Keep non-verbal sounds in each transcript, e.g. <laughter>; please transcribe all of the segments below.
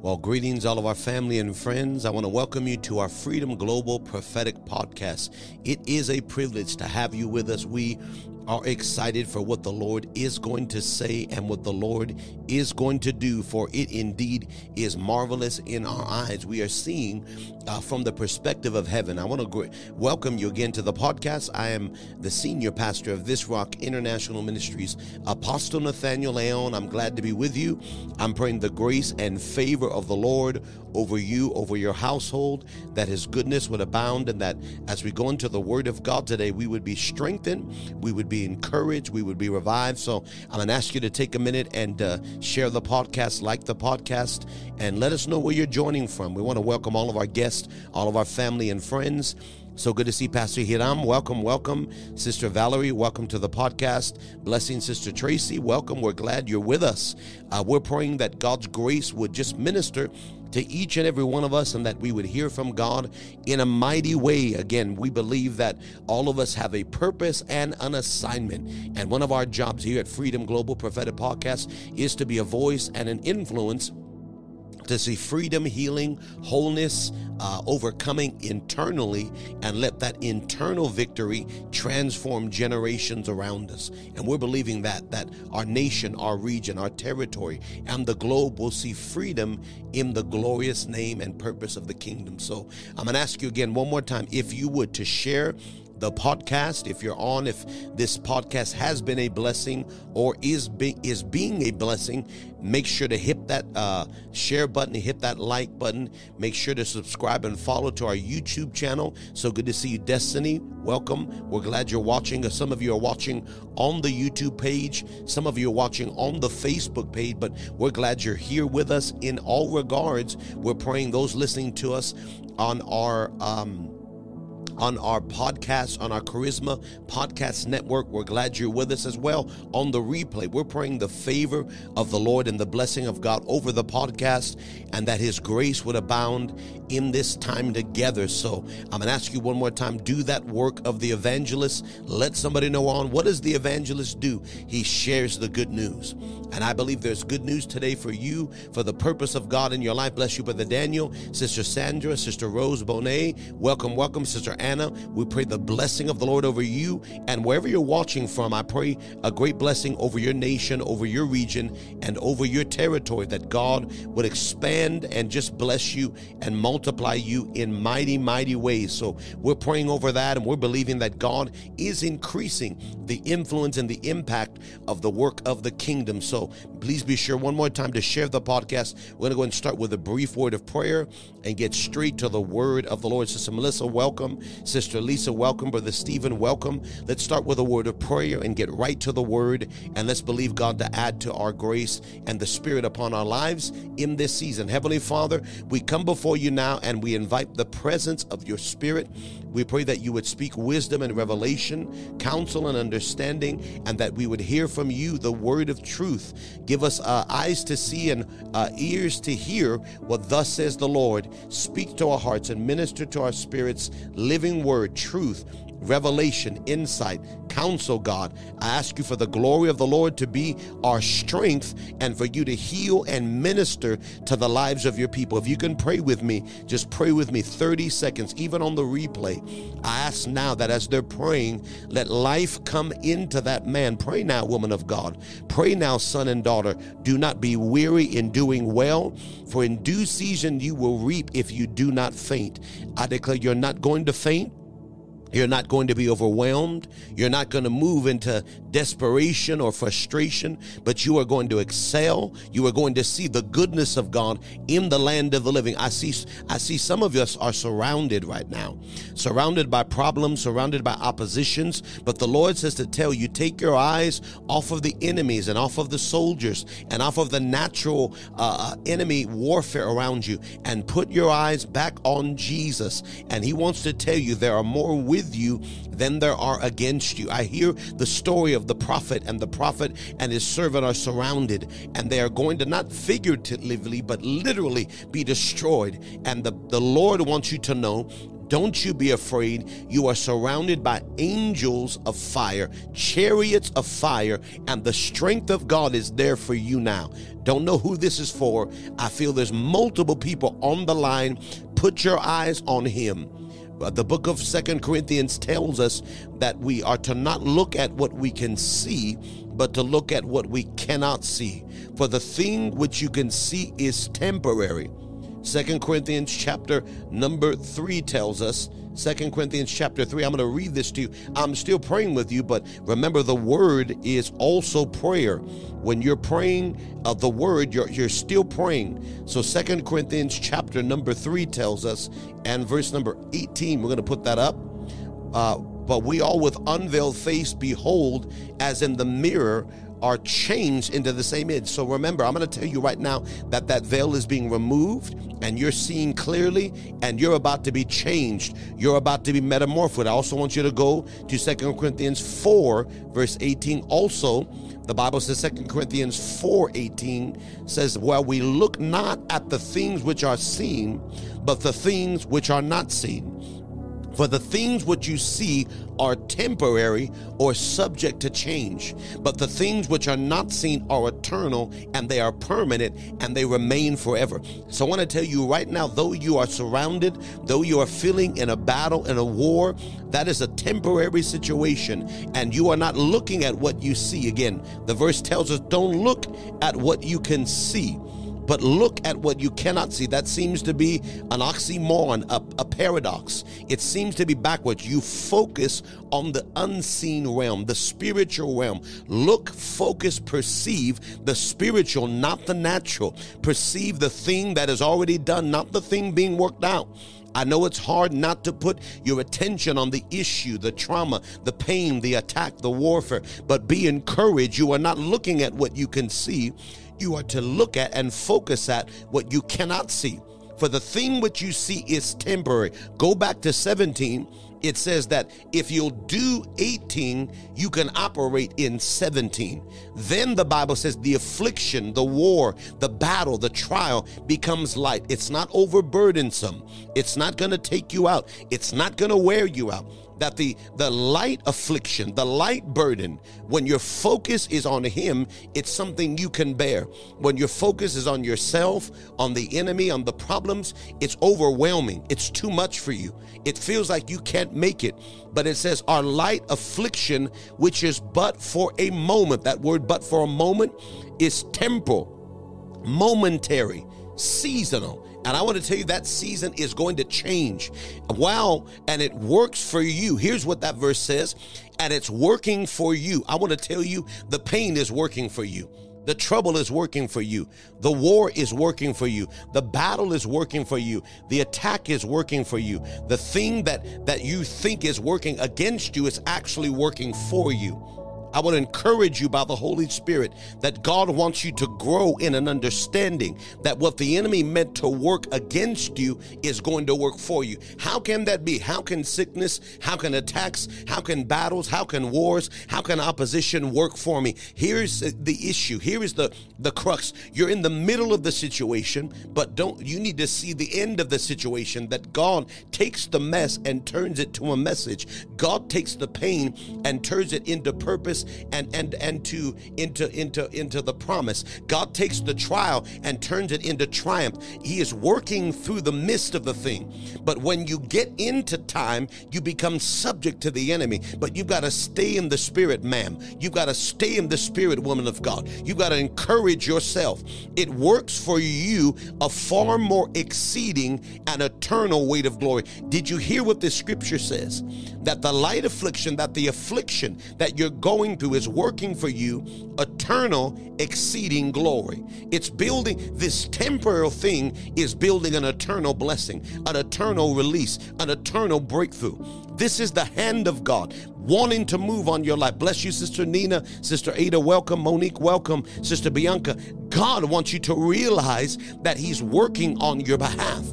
Well, greetings, all of our family and friends. I want to welcome you to our Freedom Global Prophetic Podcast. It is a privilege to have you with us. We are excited for what the Lord is going to say and what the Lord is going to do, for it indeed is marvelous in our eyes. We are seeing uh, from the perspective of heaven. I want to gr- welcome you again to the podcast. I am the senior pastor of This Rock International Ministries, Apostle Nathaniel Leon. I'm glad to be with you. I'm praying the grace and favor of the Lord over you, over your household, that his goodness would abound, and that as we go into the word of God today, we would be strengthened, we would be encouraged, we would be revived. So I'm going to ask you to take a minute and uh, share the podcast, like the podcast, and let us know where you're joining from. We want to welcome all of our guests, all of our family and friends. So good to see Pastor Hiram. Welcome, welcome. Sister Valerie, welcome to the podcast. Blessing, Sister Tracy. Welcome. We're glad you're with us. Uh, we're praying that God's grace would just minister to each and every one of us and that we would hear from God in a mighty way. Again, we believe that all of us have a purpose and an assignment. And one of our jobs here at Freedom Global Prophetic Podcast is to be a voice and an influence to see freedom, healing, wholeness, uh, overcoming internally, and let that internal victory transform generations around us. And we're believing that that our nation, our region, our territory, and the globe will see freedom in the glorious name and purpose of the kingdom. So I'm going to ask you again one more time, if you would, to share the podcast. If you're on if this podcast has been a blessing or is be, is being a blessing make sure to hit that uh, share button hit that like button. Make sure to subscribe and follow to our youtube channel. So good to see you destiny. Welcome. We're glad you're watching. Some of you are watching on the youtube page. Some of you are watching on the facebook page but we're glad you're here with us. In all regards we're praying those listening to us on our um, on our podcast, on our Charisma Podcast Network. We're glad you're with us as well on the replay. We're praying the favor of the Lord and the blessing of God over the podcast and that His grace would abound in this time together. So I'm going to ask you one more time do that work of the evangelist. Let somebody know on what does the evangelist do? He shares the good news. And I believe there's good news today for you, for the purpose of God in your life. Bless you, Brother Daniel, Sister Sandra, Sister Rose Bonet. Welcome, welcome, Sister Anna. We pray the blessing of the Lord over you. And wherever you're watching from, I pray a great blessing over your nation, over your region, and over your territory, that God would expand and just bless you and multiply you in mighty, mighty ways. So we're praying over that and we're believing that God is increasing the influence and the impact of the work of the kingdom. So please be sure one more time to share the podcast. We're going to go and start with a brief word of prayer and get straight to the word of the Lord. Sister Melissa, welcome. Sister Lisa, welcome. Brother Stephen, welcome. Let's start with a word of prayer and get right to the word. And let's believe God to add to our grace and the Spirit upon our lives in this season. Heavenly Father, we come before you now and we invite the presence of your Spirit. We pray that you would speak wisdom and revelation, counsel and understanding, and that we would hear from you the word of truth Give us uh, eyes to see and uh, ears to hear what thus says the Lord. Speak to our hearts and minister to our spirits living word, truth revelation, insight, counsel, God. I ask you for the glory of the Lord to be our strength and for you to heal and minister to the lives of your people. If you can pray with me, just pray with me 30 seconds, even on the replay. I ask now that as they're praying, let life come into that man. Pray now, woman of God. Pray now, son and daughter. Do not be weary in doing well, for in due season you will reap if you do not faint. I declare you're not going to faint. You're not going to be overwhelmed. You're not going to move into desperation or frustration, but you are going to excel. You are going to see the goodness of God in the land of the living. I see I see some of us are surrounded right now. Surrounded by problems, surrounded by oppositions, but the Lord says to tell you take your eyes off of the enemies and off of the soldiers and off of the natural uh, uh enemy warfare around you and put your eyes back on Jesus. And he wants to tell you there are more with you than there are against you. I hear the story of the prophet, and the prophet and his servant are surrounded, and they are going to not figuratively, but literally be destroyed. And the, the Lord wants you to know Don't you be afraid. You are surrounded by angels of fire, chariots of fire, and the strength of God is there for you now. Don't know who this is for. I feel there's multiple people on the line. Put your eyes on him. But the book of Second Corinthians tells us that we are to not look at what we can see, but to look at what we cannot see. For the thing which you can see is temporary. Second Corinthians chapter number 3 tells us Second Corinthians chapter 3. I'm going to read this to you. I'm still praying with you, but remember the word is also prayer. When you're praying of the word, you're, you're still praying. So Second Corinthians chapter number 3 tells us, and verse number 18, we're going to put that up. Uh, but we all with unveiled face behold as in the mirror are changed into the same image. So remember, I'm going to tell you right now that that veil is being removed and you're seeing clearly and you're about to be changed. You're about to be metamorphosed. I also want you to go to Second Corinthians 4, verse 18. Also, the Bible says Second Corinthians 4 18 says, Well, we look not at the things which are seen, but the things which are not seen. For the things which you see are temporary or subject to change, but the things which are not seen are eternal and they are permanent and they remain forever. So I want to tell you right now, though you are surrounded, though you are feeling in a battle, in a war, that is a temporary situation and you are not looking at what you see. Again, the verse tells us don't look at what you can see but look at what you cannot see. That seems to be an oxymoron, a, a paradox. It seems to be backwards. You focus on the unseen realm, the spiritual realm. Look, focus, perceive the spiritual, not the natural. Perceive the thing that is already done, not the thing being worked out. I know it's hard not to put your attention on the issue, the trauma, the pain, the attack, the warfare, but be encouraged. You are not looking at what you can see you are to look at and focus at what you cannot see. For the thing which you see is temporary. Go back to 17. It says that if you'll do 18, you can operate in 17. Then the Bible says the affliction, the war, the battle, the trial becomes light. It's not overburdensome. It's not going to take you out. It's not going to wear you out that the the light affliction the light burden when your focus is on him it's something you can bear. When your focus is on yourself on the enemy on the problems it's overwhelming. It's too much for you. It feels like you can't make it. But it says our light affliction which is but for a moment that word but for a moment is temporal momentary seasonal and I want to tell you that season is going to change. Wow. And it works for you. Here's what that verse says. And it's working for you. I want to tell you the pain is working for you. The trouble is working for you. The war is working for you. The battle is working for you. The attack is working for you. The thing that that you think is working against you is actually working for you. I want to encourage you by the Holy Spirit that God wants you to grow in an understanding that what the enemy meant to work against you is going to work for you. How can that be? How can sickness, how can attacks, how can battles, how can wars, how can opposition work for me? Here's the issue. Here is the the crux. You're in the middle of the situation, but don't you need to see the end of the situation that God takes the mess and turns it to a message. God takes the pain and turns it into purpose and and and to into into into the promise. God takes the trial and turns it into triumph. He is working through the midst of the thing. But when you get into time, you become subject to the enemy. But you've got to stay in the spirit, ma'am. You've got to stay in the spirit, woman of God. You've got to encourage yourself. It works for you a far more exceeding and eternal weight of glory. Did you hear what the scripture says? That the light affliction, that the affliction that you're going going through is working for you eternal, exceeding glory. It's building this temporal thing, is building an eternal blessing, an eternal release, an eternal breakthrough. This is the hand of God wanting to move on your life. Bless you, Sister Nina, Sister Ada, welcome. Monique, welcome. Sister Bianca. God wants you to realize that He's working on your behalf.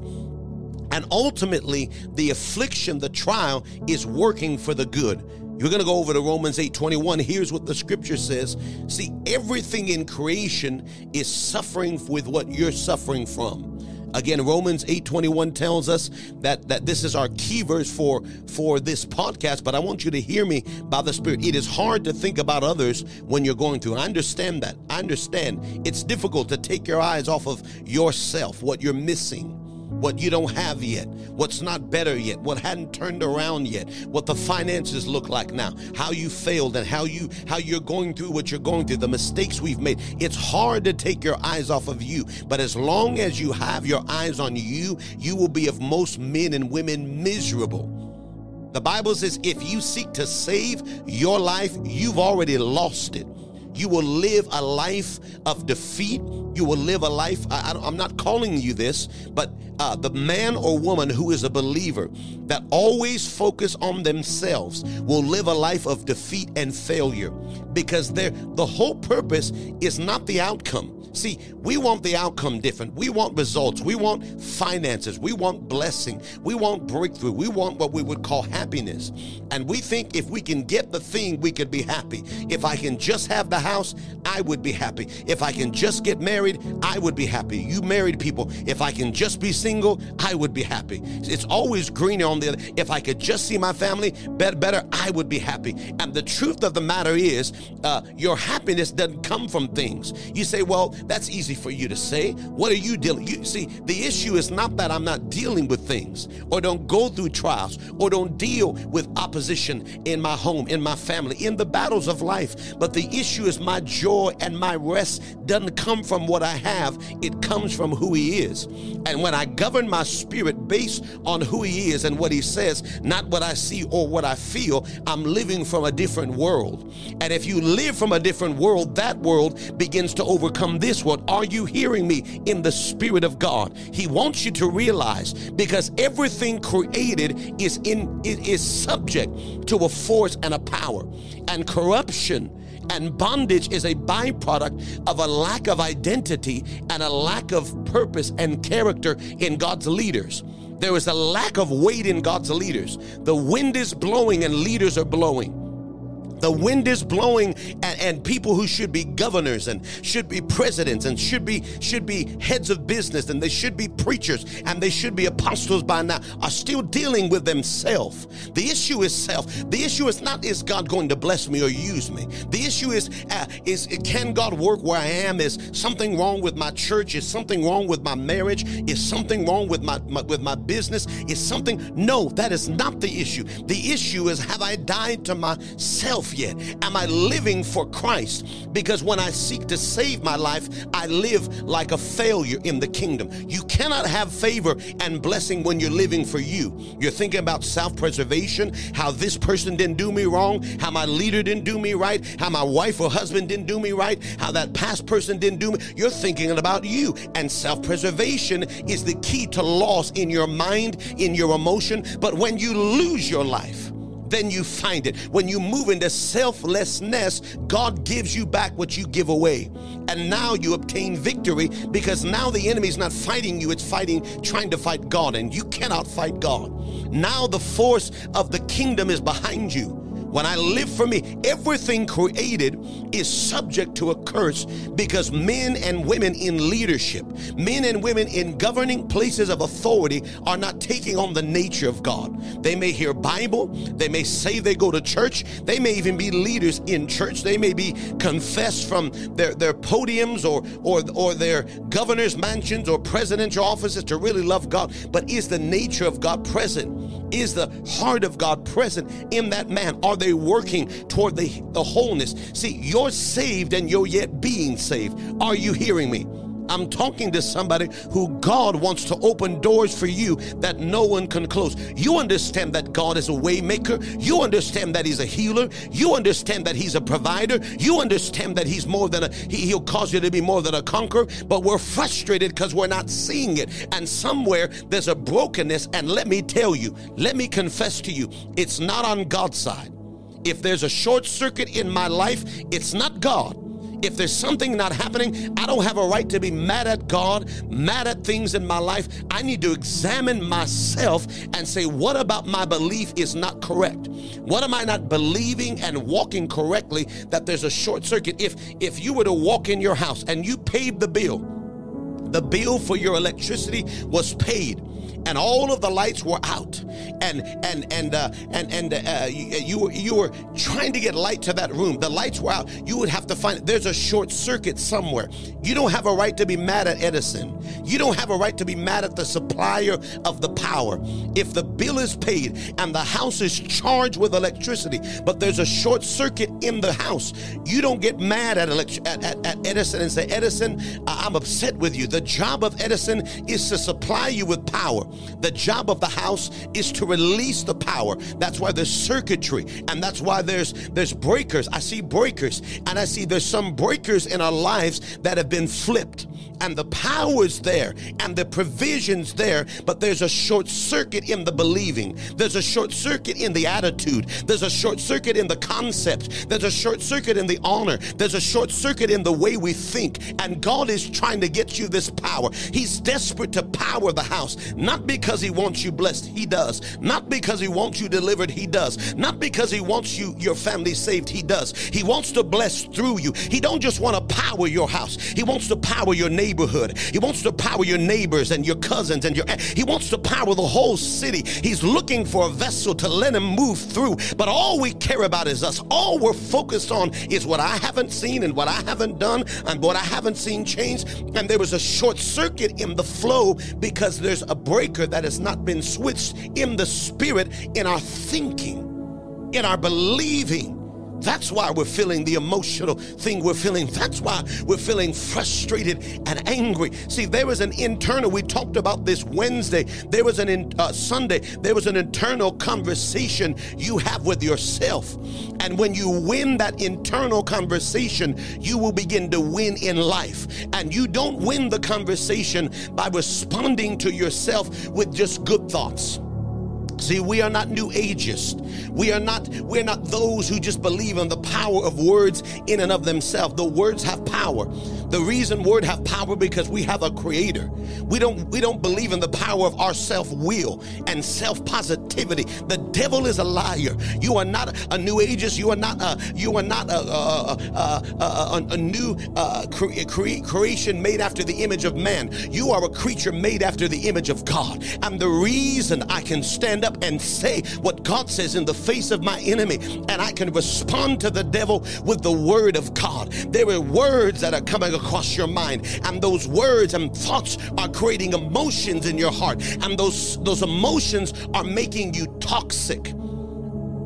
And ultimately, the affliction, the trial is working for the good. You're going to go over to Romans 8 21. Here's what the scripture says. See, everything in creation is suffering with what you're suffering from. Again, Romans 8:21 tells us that that this is our key verse for for this podcast, but I want you to hear me by the Spirit. It is hard to think about others when you're going through. I understand that. I understand. It's difficult to take your eyes off of yourself, what you're missing what you don't have yet, what's not better yet, what hadn't turned around yet, what the finances look like now, how you failed and how you how you're going through what you're going through, the mistakes we've made. It's hard to take your eyes off of you, but as long as you have your eyes on you, you will be of most men and women miserable. The Bible says if you seek to save your life, you've already lost it. You will live a life of defeat. You will live a life, I, am not calling you this, but uh, the man or woman who is a believer that always focus on themselves will live a life of defeat and failure because the whole purpose is not the outcome. See, we want the outcome different. We want results. We want finances. We want blessing. We want breakthrough. We want what we would call happiness. And we think if we can get the thing, we could be happy. If I can just have the house, I would be happy. If I can just get married, I would be happy. You married people, if I can just be single, I would be happy. It's always greener on the other. If I could just see my family better, better I would be happy. And the truth of the matter is, uh, your happiness doesn't come from things. You say, well, that's easy for you to say. What are you dealing? You see, the issue is not that I'm not dealing with things or don't go through trials or don't deal with opposition in my home, in my family, in the battles of life. But the issue is my joy and my rest doesn't come from what I have. It comes from who he is. And when I govern my spirit based on who he is and what he says, not what I see or what I feel, I'm living from a different world. And if you live from a different world, that world begins to overcome this world. Are you hearing me in the Spirit of God? He wants you to realize because everything created is in is subject to a force and a power. And corruption and bondage is a byproduct of a lack of identity and a lack of purpose and character in God's leaders. There is a lack of weight in God's leaders. The wind is blowing and leaders are blowing. The wind is blowing, and, and, people who should be governors and should be presidents and should be should be heads of business and they should be preachers and they should be apostles by now are still dealing with themselves. The issue is self. The issue is not is God going to bless me or use me. The issue is uh, is can God work where I am? Is something wrong with my church? Is something wrong with my marriage? Is something wrong with my, my with my business? Is something? No, that is not the issue. The issue is have I died to myself? Yet? Am I living for Christ? Because when I seek to save my life, I live like a failure in the kingdom. You cannot have favor and blessing when you're living for you. You're thinking about self preservation, how this person didn't do me wrong, how my leader didn't do me right, how my wife or husband didn't do me right, how that past person didn't do me. You're thinking about you. And self preservation is the key to loss in your mind, in your emotion. But when you lose your life, then you find it. When you move into selflessness, God gives you back what you give away. And now you obtain victory because now the enemy's not fighting you, it's fighting, trying to fight God, and you cannot fight God. Now the force of the kingdom is behind you. When I live for me, everything created is subject to a curse because men and women in leadership, men and women in governing places of authority are not taking on the nature of God. They may hear Bible, they may say they go to church, they may even be leaders in church, they may be confessed from their, their podiums or, or, or their governor's mansions or presidential offices to really love God. But is the nature of God present? Is the heart of God present in that man? Are they working toward the, the wholeness? See, you're saved and you're yet being saved. Are you hearing me? I'm talking to somebody who God wants to open doors for you that no one can close. You understand that God is a waymaker. You understand that He's a healer. You understand that He's a provider. You understand that He's more than a he, He'll cause you to be more than a conqueror. But we're frustrated because we're not seeing it. And somewhere there's a brokenness. And let me tell you, let me confess to you, it's not on God's side. If there's a short circuit in my life, it's not God. If there's something not happening, I don't have a right to be mad at God, mad at things in my life. I need to examine myself and say, what about my belief is not correct? What am I not believing and walking correctly that there's a short circuit? If if you were to walk in your house and you paid the bill, the bill for your electricity was paid and all of the lights were out. And and and uh, and and uh, you, you, were you were trying to get light to that room. The lights were out. You would have to find there's a short circuit somewhere. You don't have a right to be mad at edison. You don't have a right to be mad at the supplier of the power. If the bill is paid and the house is charged with electricity but there's a short circuit in the house you don't get mad at, elect- at, at, at edison and say edison i'm upset with you. The job of edison is to supply you with power the job of the house is to release the power. That's why there's circuitry and that's why there's there's breakers. I see breakers and I see there's some breakers in our lives that have been flipped and the power's there and the provision's there, but there's a short circuit in the believing. There's a short circuit in the attitude. There's a short circuit in the concept. There's a short circuit in the honor. There's a short circuit in the way we think. And God is trying to get you this power. He's desperate to power the house, not because He wants you blessed, He does. Not because He wants you delivered, He does. Not because He wants you your family saved, He does. He wants to bless through you. He don't just want to power your house. He wants to power your neighborhood. He wants to power your neighbors and your cousins and your he wants to power the whole city. He's looking for a vessel to let him move through. But all we care about is us. All we're focused on is what I haven't seen and what I haven't done and what I haven't seen change. And there was a short circuit in the flow because there's a breaker that has not been switched in the spirit in our thinking, in our believing that's why we're feeling the emotional thing we're feeling. That's why we're feeling frustrated and angry. See, there was an internal, we talked about this Wednesday. There was an in, uh, Sunday, there was an internal conversation you have with yourself. And when you win that internal conversation, you will begin to win in life. And you don't win the conversation by responding to yourself with just good thoughts. See, we are not new ageists. We are not we're not those who just believe in the power of words in and of themselves. The words have power. The reason word have power because we have a creator. We don't we don't believe in the power of our self-will and self-positivity. The devil is a liar. You are not a new ageist. You are not a you are not a a, a, a, a new uh, cre- cre- creation made after the image of man. You are a creature made after the image of God. And the reason I can stand up and say what God says in the face of my enemy, and I can respond to the devil with the word of God. There are words that are coming across your mind, and those words and thoughts are creating emotions in your heart, and those, those emotions are making you toxic.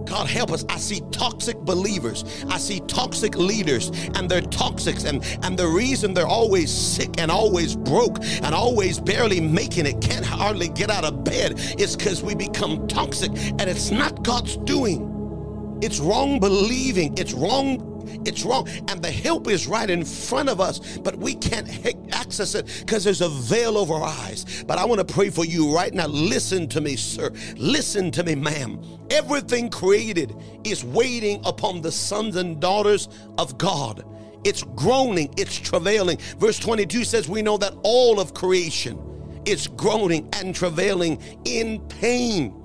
God help us. I see toxic believers. I see toxic leaders and they're toxics. And, and the reason they're always sick and always broke and always barely making it, can't hardly get out of bed, is because we become toxic. And it's not God's doing. It's wrong believing. It's wrong it's wrong. And the help is right in front of us, but we can't access it because there's a veil over our eyes. But I want to pray for you right now. Listen to me, sir. Listen to me, ma'am. Everything created is waiting upon the sons and daughters of God. It's groaning, it's travailing. Verse 22 says, We know that all of creation is groaning and travailing in pain.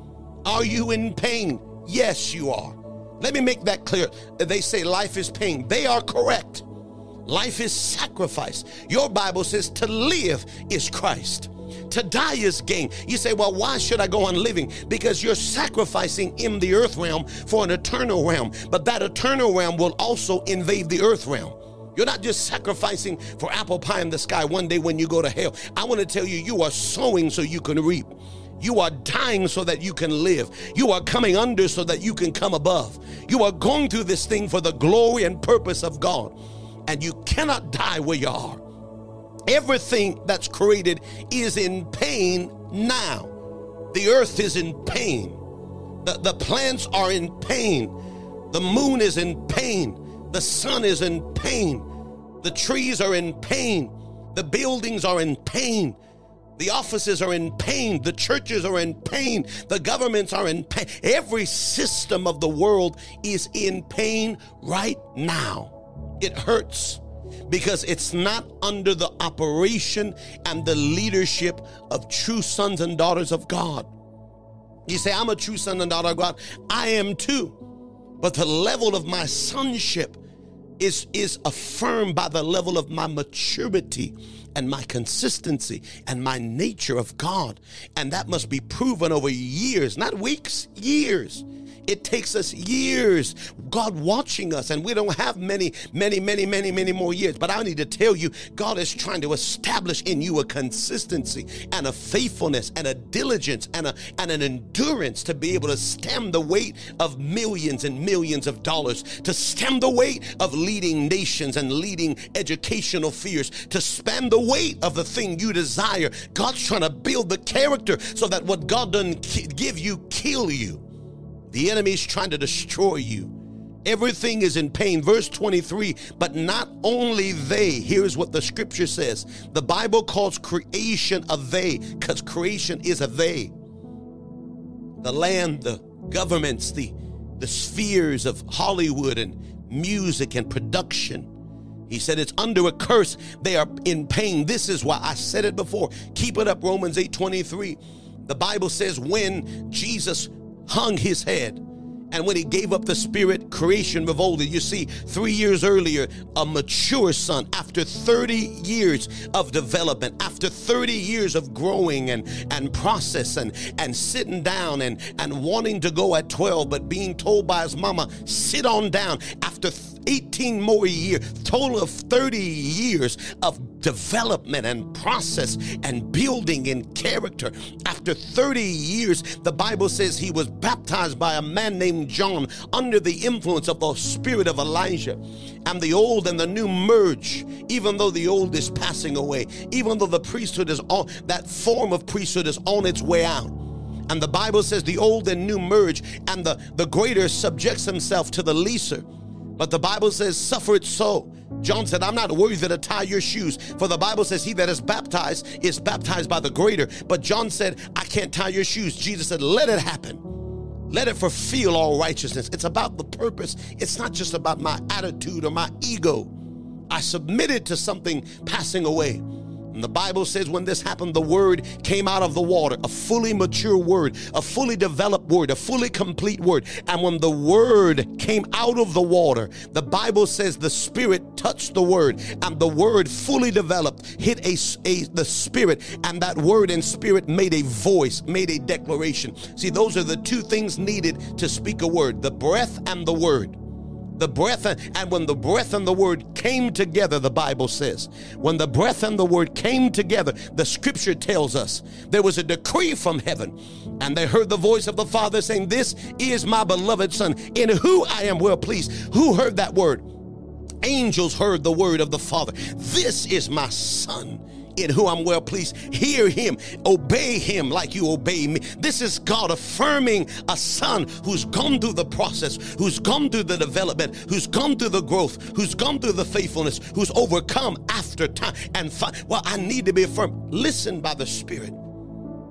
Are you in pain? Yes, you are. Let me make that clear. They say life is pain. They are correct. Life is sacrifice. Your Bible says to live is Christ. To die is gain. You say, well, why should I go on living? Because you're sacrificing in the earth realm for an eternal realm. But that eternal realm will also invade the earth realm. You're not just sacrificing for apple pie in the sky one day when you go to hell. I want to tell you, you are sowing so you can reap. You are dying so that you can live. You are coming under so that you can come above. You are going through this thing for the glory and purpose of God. And you cannot die where you are. Everything that's created is in pain now. The earth is in pain. The, the plants are in pain. The moon is in pain. The sun is in pain. The trees are in pain. The buildings are in pain. The offices are in pain. The churches are in pain. The governments are in pain. Every system of the world is in pain right now. It hurts because it's not under the operation and the leadership of true sons and daughters of God. You say, I'm a true son and daughter of God. I am too. But the level of my sonship is, is affirmed by the level of my maturity and my consistency and my nature of God. And that must be proven over years, not weeks, years. It takes us years, God watching us, and we don't have many, many, many, many, many more years. But I need to tell you, God is trying to establish in you a consistency and a faithfulness and a diligence and, a, and an endurance to be able to stem the weight of millions and millions of dollars, to stem the weight of leading nations and leading educational fears, to span the weight of the thing you desire. God's trying to build the character so that what God doesn't give you, kill you. The enemy is trying to destroy you. Everything is in pain. Verse 23, but not only they. Here's what the scripture says the Bible calls creation a they, because creation is a they. The land, the governments, the, the spheres of Hollywood and music and production. He said it's under a curse. They are in pain. This is why I said it before. Keep it up, Romans 8 23. The Bible says when Jesus hung his head. And when he gave up the spirit, creation revolted. You see, three years earlier, a mature son, after 30 years of development, after 30 years of growing and, and process and, and sitting down and, and wanting to go at 12, but being told by his mama, sit on down. After 18 more years, total of 30 years of development and process and building in character. After 30 years, the Bible says he was baptized by a man named John under the influence of the spirit of Elijah. And the old and the new merge, even though the old is passing away, even though the priesthood is on that form of priesthood is on its way out. And the Bible says the old and new merge, and the, the greater subjects himself to the leaser. But the Bible says, suffer it so. John said, I'm not worthy to tie your shoes. For the Bible says, He that is baptized is baptized by the greater. But John said, I can't tie your shoes. Jesus said, Let it happen. Let it fulfill all righteousness. It's about the purpose. It's not just about my attitude or my ego. I submitted to something passing away. And the Bible says when this happened, the word came out of the water, a fully mature word, a fully developed word, a fully complete word. And when the word came out of the water, the Bible says the spirit touched the word and the word fully developed, hit a, a the spirit, and that word and spirit made a voice, made a declaration. See, those are the two things needed to speak a word the breath and the word the breath and when the breath and the word came together the bible says when the breath and the word came together the scripture tells us there was a decree from heaven and they heard the voice of the father saying this is my beloved son in who i am well pleased. Who heard that word? Angels heard the word of the father. This is my son in who I'm well pleased. Hear him, obey him like you obey me. This is God affirming a son who's gone through the process, who's gone through the development, who's gone through the growth, who's gone through the faithfulness, who's overcome after time. And fi- well, I need to be affirmed. Listen by the Spirit.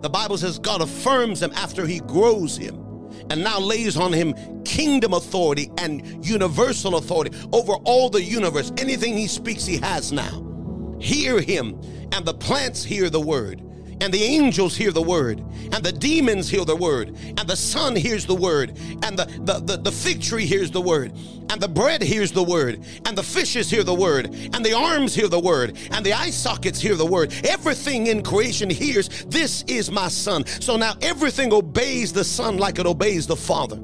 The Bible says God affirms him after he grows him and now lays on him kingdom authority and universal authority over all the universe. Anything he speaks, he has now hear him, and the plants hear the word, and the angels hear the word, and the demons hear the word, and the sun hears the word, and the, the, the, the, fig tree hears the word, and the bread hears the word, and the fishes hear the word, and the arms hear the word, and the eye sockets hear the word. Everything in creation hears, This is my son. So now everything obeys the son like it obeys the father.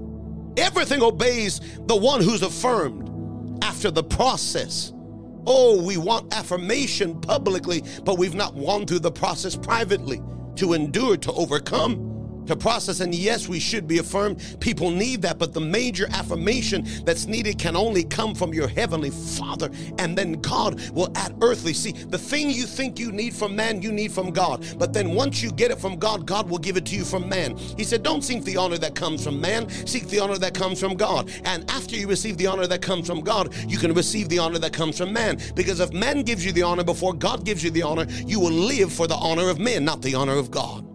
Everything obeys the one who's affirmed after the process Oh, we want affirmation publicly, but we've not gone through the process privately to endure, to overcome to process. And yes, we should be affirmed. People need that, but the major affirmation that's needed can only come from your heavenly Father. And then God will add earthly. See, the thing you think you need from man, you need from God. But then once you get it from God, God will give it to you from man. He said, Don't seek the honor that comes from man, seek the honor that comes from God. And after you receive the honor that comes from God, you can receive the honor that comes from man. Because if man gives you the honor before God gives you the honor, you will live for the honor of men, not the honor of God.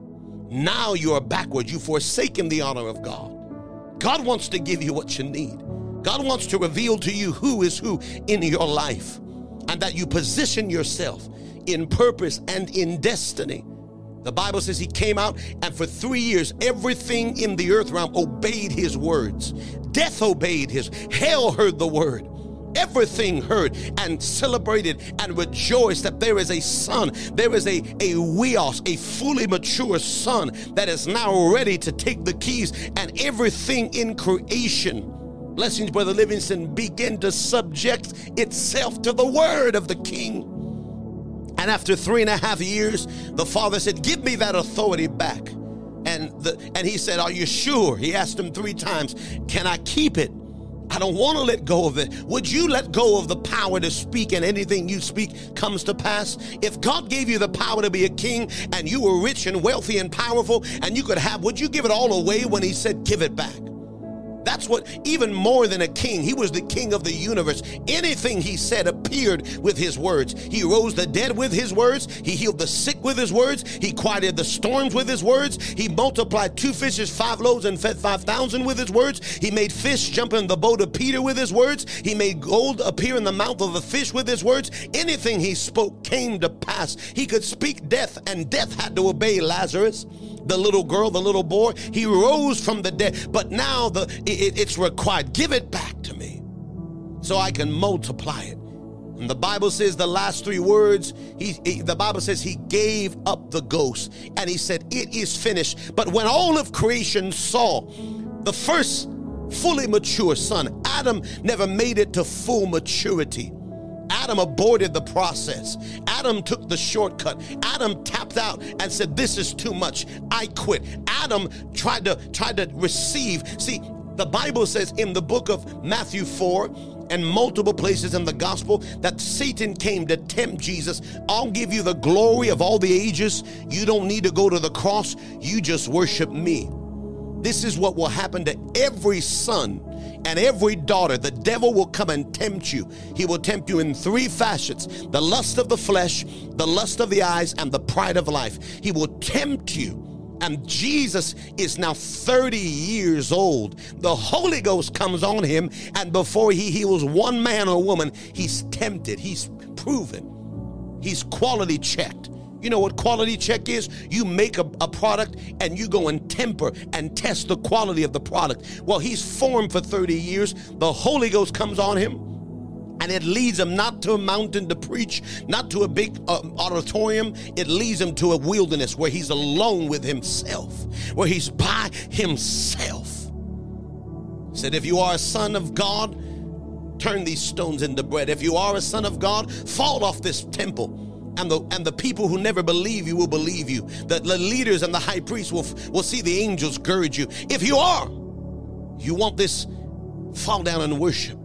Now you are backward. You've forsaken the honor of God. God wants to give you what you need. God wants to reveal to you who is who in your life and that you position yourself in purpose and in destiny. The Bible says he came out, and for three years, everything in the earth realm obeyed his words. Death obeyed his, hell heard the word. Everything heard and celebrated and rejoiced that there is a son, there is a, a huios, a fully mature son that is now ready to take the keys and everything in creation. Blessings, Brother Livingston, begin to subject itself to the word of the king. And after three and a half years, the father said, Give me that authority back. And the and he said, Are you sure? He asked him three times, Can I keep it? I don't want to let go of it. Would you let go of the power to speak and anything you speak comes to pass? If God gave you the power to be a king and you were rich and wealthy and powerful and you could have, would you give it all away when he said, Give it back? That's what, even more than a king, he was the king of the universe. Anything he said appeared with his words. He rose the dead with his words. He healed the sick with his words. He quieted the storms with his words. He multiplied two fishes, five loaves, and fed 5,000 with his words. He made fish jump in the boat of Peter with his words. He made gold appear in the mouth of a fish with his words. Anything he spoke came to pass. He could speak death, and death had to obey Lazarus the little girl, the little boy. He rose from the dead, but now the it, it's required. Give it back to me so I can multiply it. And the Bible says the last three words, he, he, the Bible says he gave up the ghost and he said, It is finished. But when all of creation saw the first fully mature son, Adam never made it to full maturity. Adam aborted the process. Adam took the shortcut. Adam tapped out and said, This is too much. I quit. Adam tried to tried to receive. See, the Bible says in the book of Matthew 4 and multiple places in the gospel that Satan came to tempt Jesus. I'll give you the glory of all the ages. You don't need to go to the cross, you just worship me. This is what will happen to every son and every daughter. The devil will come and tempt you. He will tempt you in three facets the lust of the flesh, the lust of the eyes, and the pride of life. He will tempt you. And Jesus is now 30 years old. The Holy Ghost comes on him, and before he heals one man or woman, he's tempted, he's proven, he's quality checked. You know what quality check is? You make a, a, product and you go and temper and test the quality of the product. Well, he's formed for 30 years. The Holy Ghost comes on him and it leads him not to a mountain to preach, not to a big uh, auditorium. It leads him to a wilderness where he's alone with himself, where he's by himself. He said, If you are a son of God, turn these stones into bread. If you are a son of God, fall off this temple and the and the people who never believe you will believe you. The, the leaders and the high priests will will see the angels gird you. If you are, you want this, fall down and worship.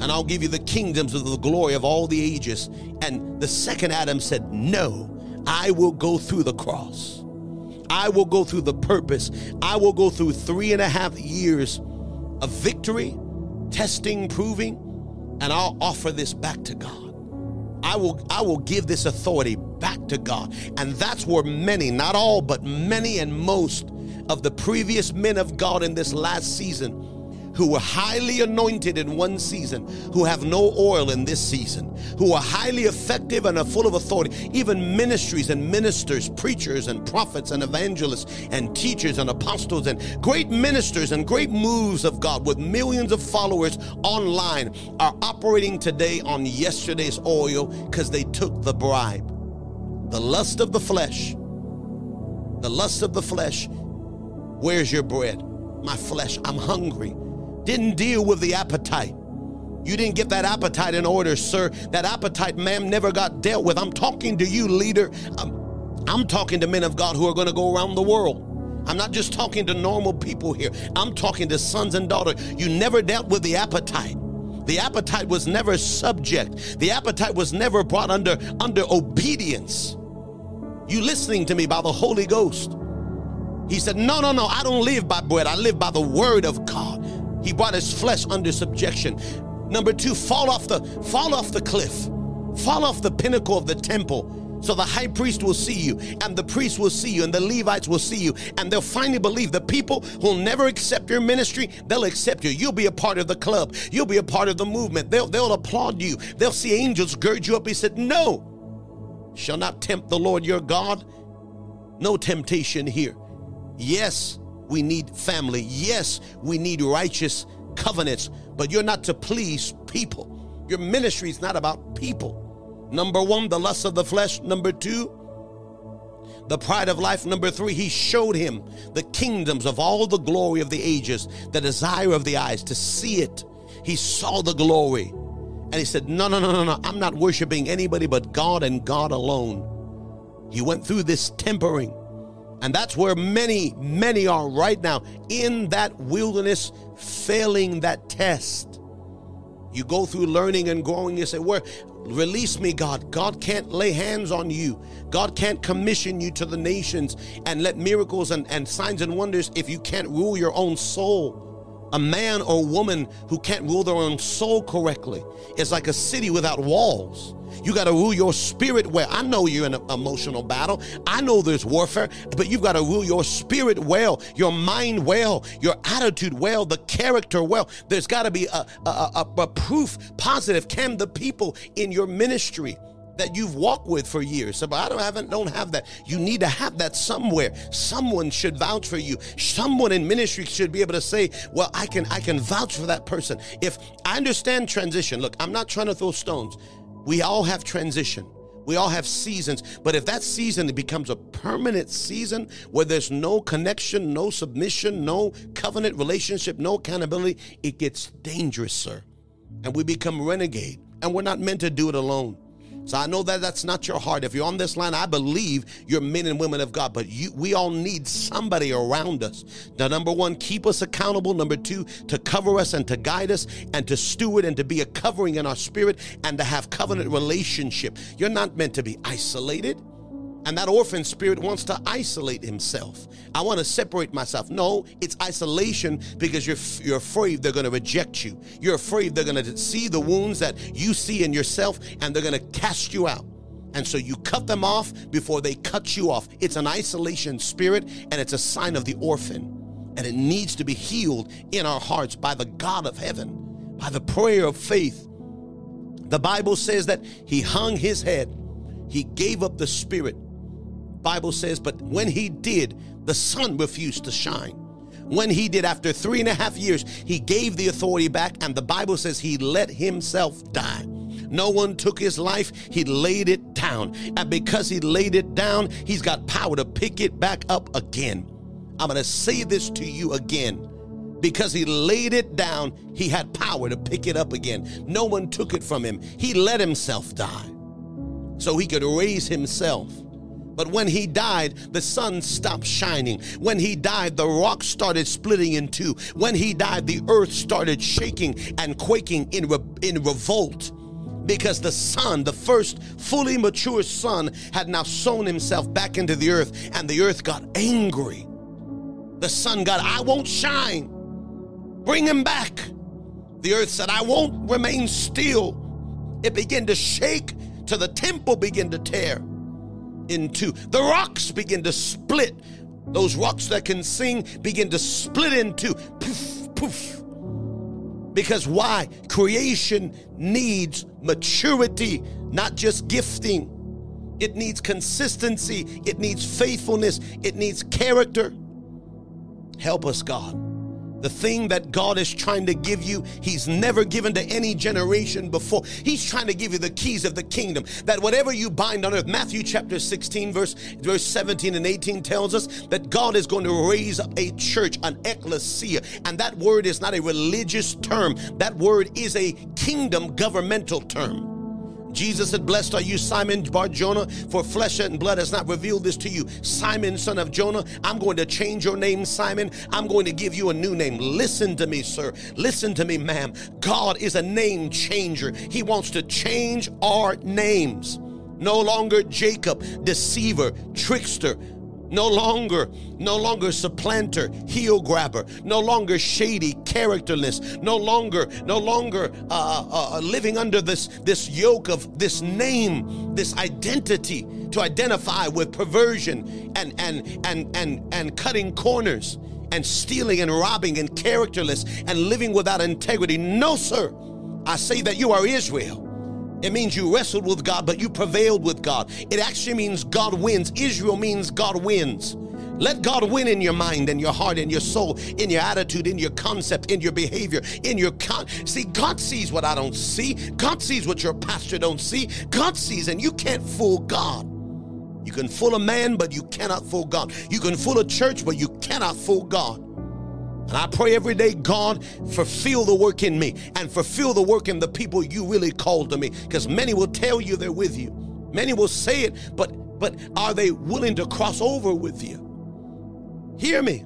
And I'll give you the kingdoms of the glory of all the ages. And the second Adam said, No, I will go through the cross. I will go through the purpose. I will go through three and a half years of victory, testing, proving, and I'll offer this back to God. I will I will give this authority back to God. And that's where many, not all, but many and most of the previous men of God in this last season who were highly anointed in one season, who have no oil in this season, who are highly effective and are full of authority, even ministries and ministers, preachers and prophets and evangelists and teachers and apostles and great ministers and great moves of God with millions of followers online are operating today on yesterday's oil because they took the bribe. The lust of the flesh, the lust of the flesh. Where's your bread? My flesh, I'm hungry didn't deal with the appetite. You didn't get that appetite in order, sir. That appetite, ma'am, never got dealt with. I'm talking to you, leader. I'm, I'm talking to men of God who are going to go around the world. I'm not just talking to normal people here. I'm talking to sons and daughters. You never dealt with the appetite. The appetite was never subject. The appetite was never brought under under obedience. You listening to me by the Holy Ghost. He said, "No, no, no. I don't live by bread. I live by the word of God." He brought his flesh under subjection. Number two, fall off the fall off the cliff, fall off the pinnacle of the temple. So the high priest will see you, and the priest will see you, and the Levites will see you, and they'll finally believe the people who'll never accept your ministry, they'll accept you. You'll be a part of the club, you'll be a part of the movement. They'll, they'll applaud you, they'll see angels gird you up. He said, No, shall not tempt the Lord your God. No temptation here. Yes, we need family. Yes, we need righteous covenants, but you're not to please people. Your ministry is not about people. Number one, the lust of the flesh. Number two, the pride of life. Number three, he showed him the kingdoms of all the glory of the ages, the desire of the eyes to see it. He saw the glory. And he said, No, no, no, no, no. I'm not worshiping anybody but God and God alone. He went through this tempering. And that's where many, many are right now in that wilderness, failing that test. You go through learning and growing, you say, Where release me, God. God can't lay hands on you. God can't commission you to the nations and let miracles and, and signs and wonders if you can't rule your own soul. A man or woman who can't rule their own soul correctly is like a city without walls. You got to rule your spirit well. I know you're in an emotional battle. I know there's warfare, but you've got to rule your spirit well, your mind well, your attitude well, the character well. There's got to be a, a, a, a proof positive. Can the people in your ministry that you've walked with for years. But I don't haven't don't have that. You need to have that somewhere. Someone should vouch for you. Someone in ministry should be able to say, "Well, I can I can vouch for that person." If I understand transition, look, I'm not trying to throw stones. We all have transition. We all have seasons, but if that season becomes a permanent season where there's no connection, no submission, no covenant relationship, no accountability, it gets dangerous, sir. And we become renegade. And we're not meant to do it alone. So I know that that's not your heart. If you're on this line, I believe you're men and women of God, but you, we all need somebody around us. Now, number one, keep us accountable. Number two, to cover us and to guide us and to steward and to be a covering in our spirit and to have covenant mm. relationship. You're not meant to be isolated. And that orphan spirit wants to isolate himself. I want to separate myself. No, it's isolation because you're you're afraid they're going to reject you. You're afraid they're going to see the wounds that you see in yourself and they're going to cast you out. And so you cut them off before they cut you off. It's an isolation spirit and it's a sign of the orphan. And it needs to be healed in our hearts by the God of heaven, by the prayer of faith. The Bible says that he hung his head, he gave up the spirit Bible says, but when he did, the sun refused to shine. When he did, after three and a half years, he gave the authority back, and the Bible says he let himself die. No one took his life, he laid it down. And because he laid it down, he's got power to pick it back up again. I'm going to say this to you again. Because he laid it down, he had power to pick it up again. No one took it from him. He let himself die so he could raise himself. But when he died, the sun stopped shining. When he died, the rocks started splitting in two. When he died, the earth started shaking and quaking in, re- in revolt because the son, the first fully mature son, had now sown himself back into the earth, and the earth got angry. The sun got, I won't shine. Bring him back. The earth said, I won't remain still. It began to shake till the temple began to tear into. The rocks begin to split. Those rocks that can sing begin to split into. Poof, poof. Because why? Creation needs maturity, not just gifting. It needs consistency, it needs faithfulness, it needs character. Help us, God. The thing that God is trying to give you, He's never given to any generation before. He's trying to give you the keys of the kingdom. That whatever you bind on earth, Matthew chapter 16, verse, verse 17 and 18 tells us that God is going to raise up a church, an ecclesia. And that word is not a religious term, that word is a kingdom governmental term. Jesus said, Blessed are you, Simon Bar Jonah, for flesh and blood has not revealed this to you. Simon, son of Jonah, I'm going to change your name, Simon. I'm going to give you a new name. Listen to me, sir. Listen to me, ma'am. God is a name changer. He wants to change our names. No longer Jacob, deceiver, trickster, no longer, no longer supplanter, heel grabber, no longer shady, characterless, no longer, no longer uh, uh, uh, living under this this yoke of this name, this identity to identify with perversion and and and and and cutting corners and stealing and robbing and characterless and living without integrity. No, sir. I say that you are Israel. It means you wrestled with God, but you prevailed with God. It actually means God wins. Israel means God wins. Let God win in your mind and your heart and your soul, in your attitude, in your concept, in your behavior, in your con. See, God sees what I don't see. God sees what your pastor don't see. God sees, and you can't fool God. You can fool a man, but you cannot fool God. You can fool a church, but you cannot fool God. And I pray every day, God, fulfill the work in me and fulfill the work in the people you really called to me. Because many will tell you they're with you. Many will say it, but but are they willing to cross over with you? Hear me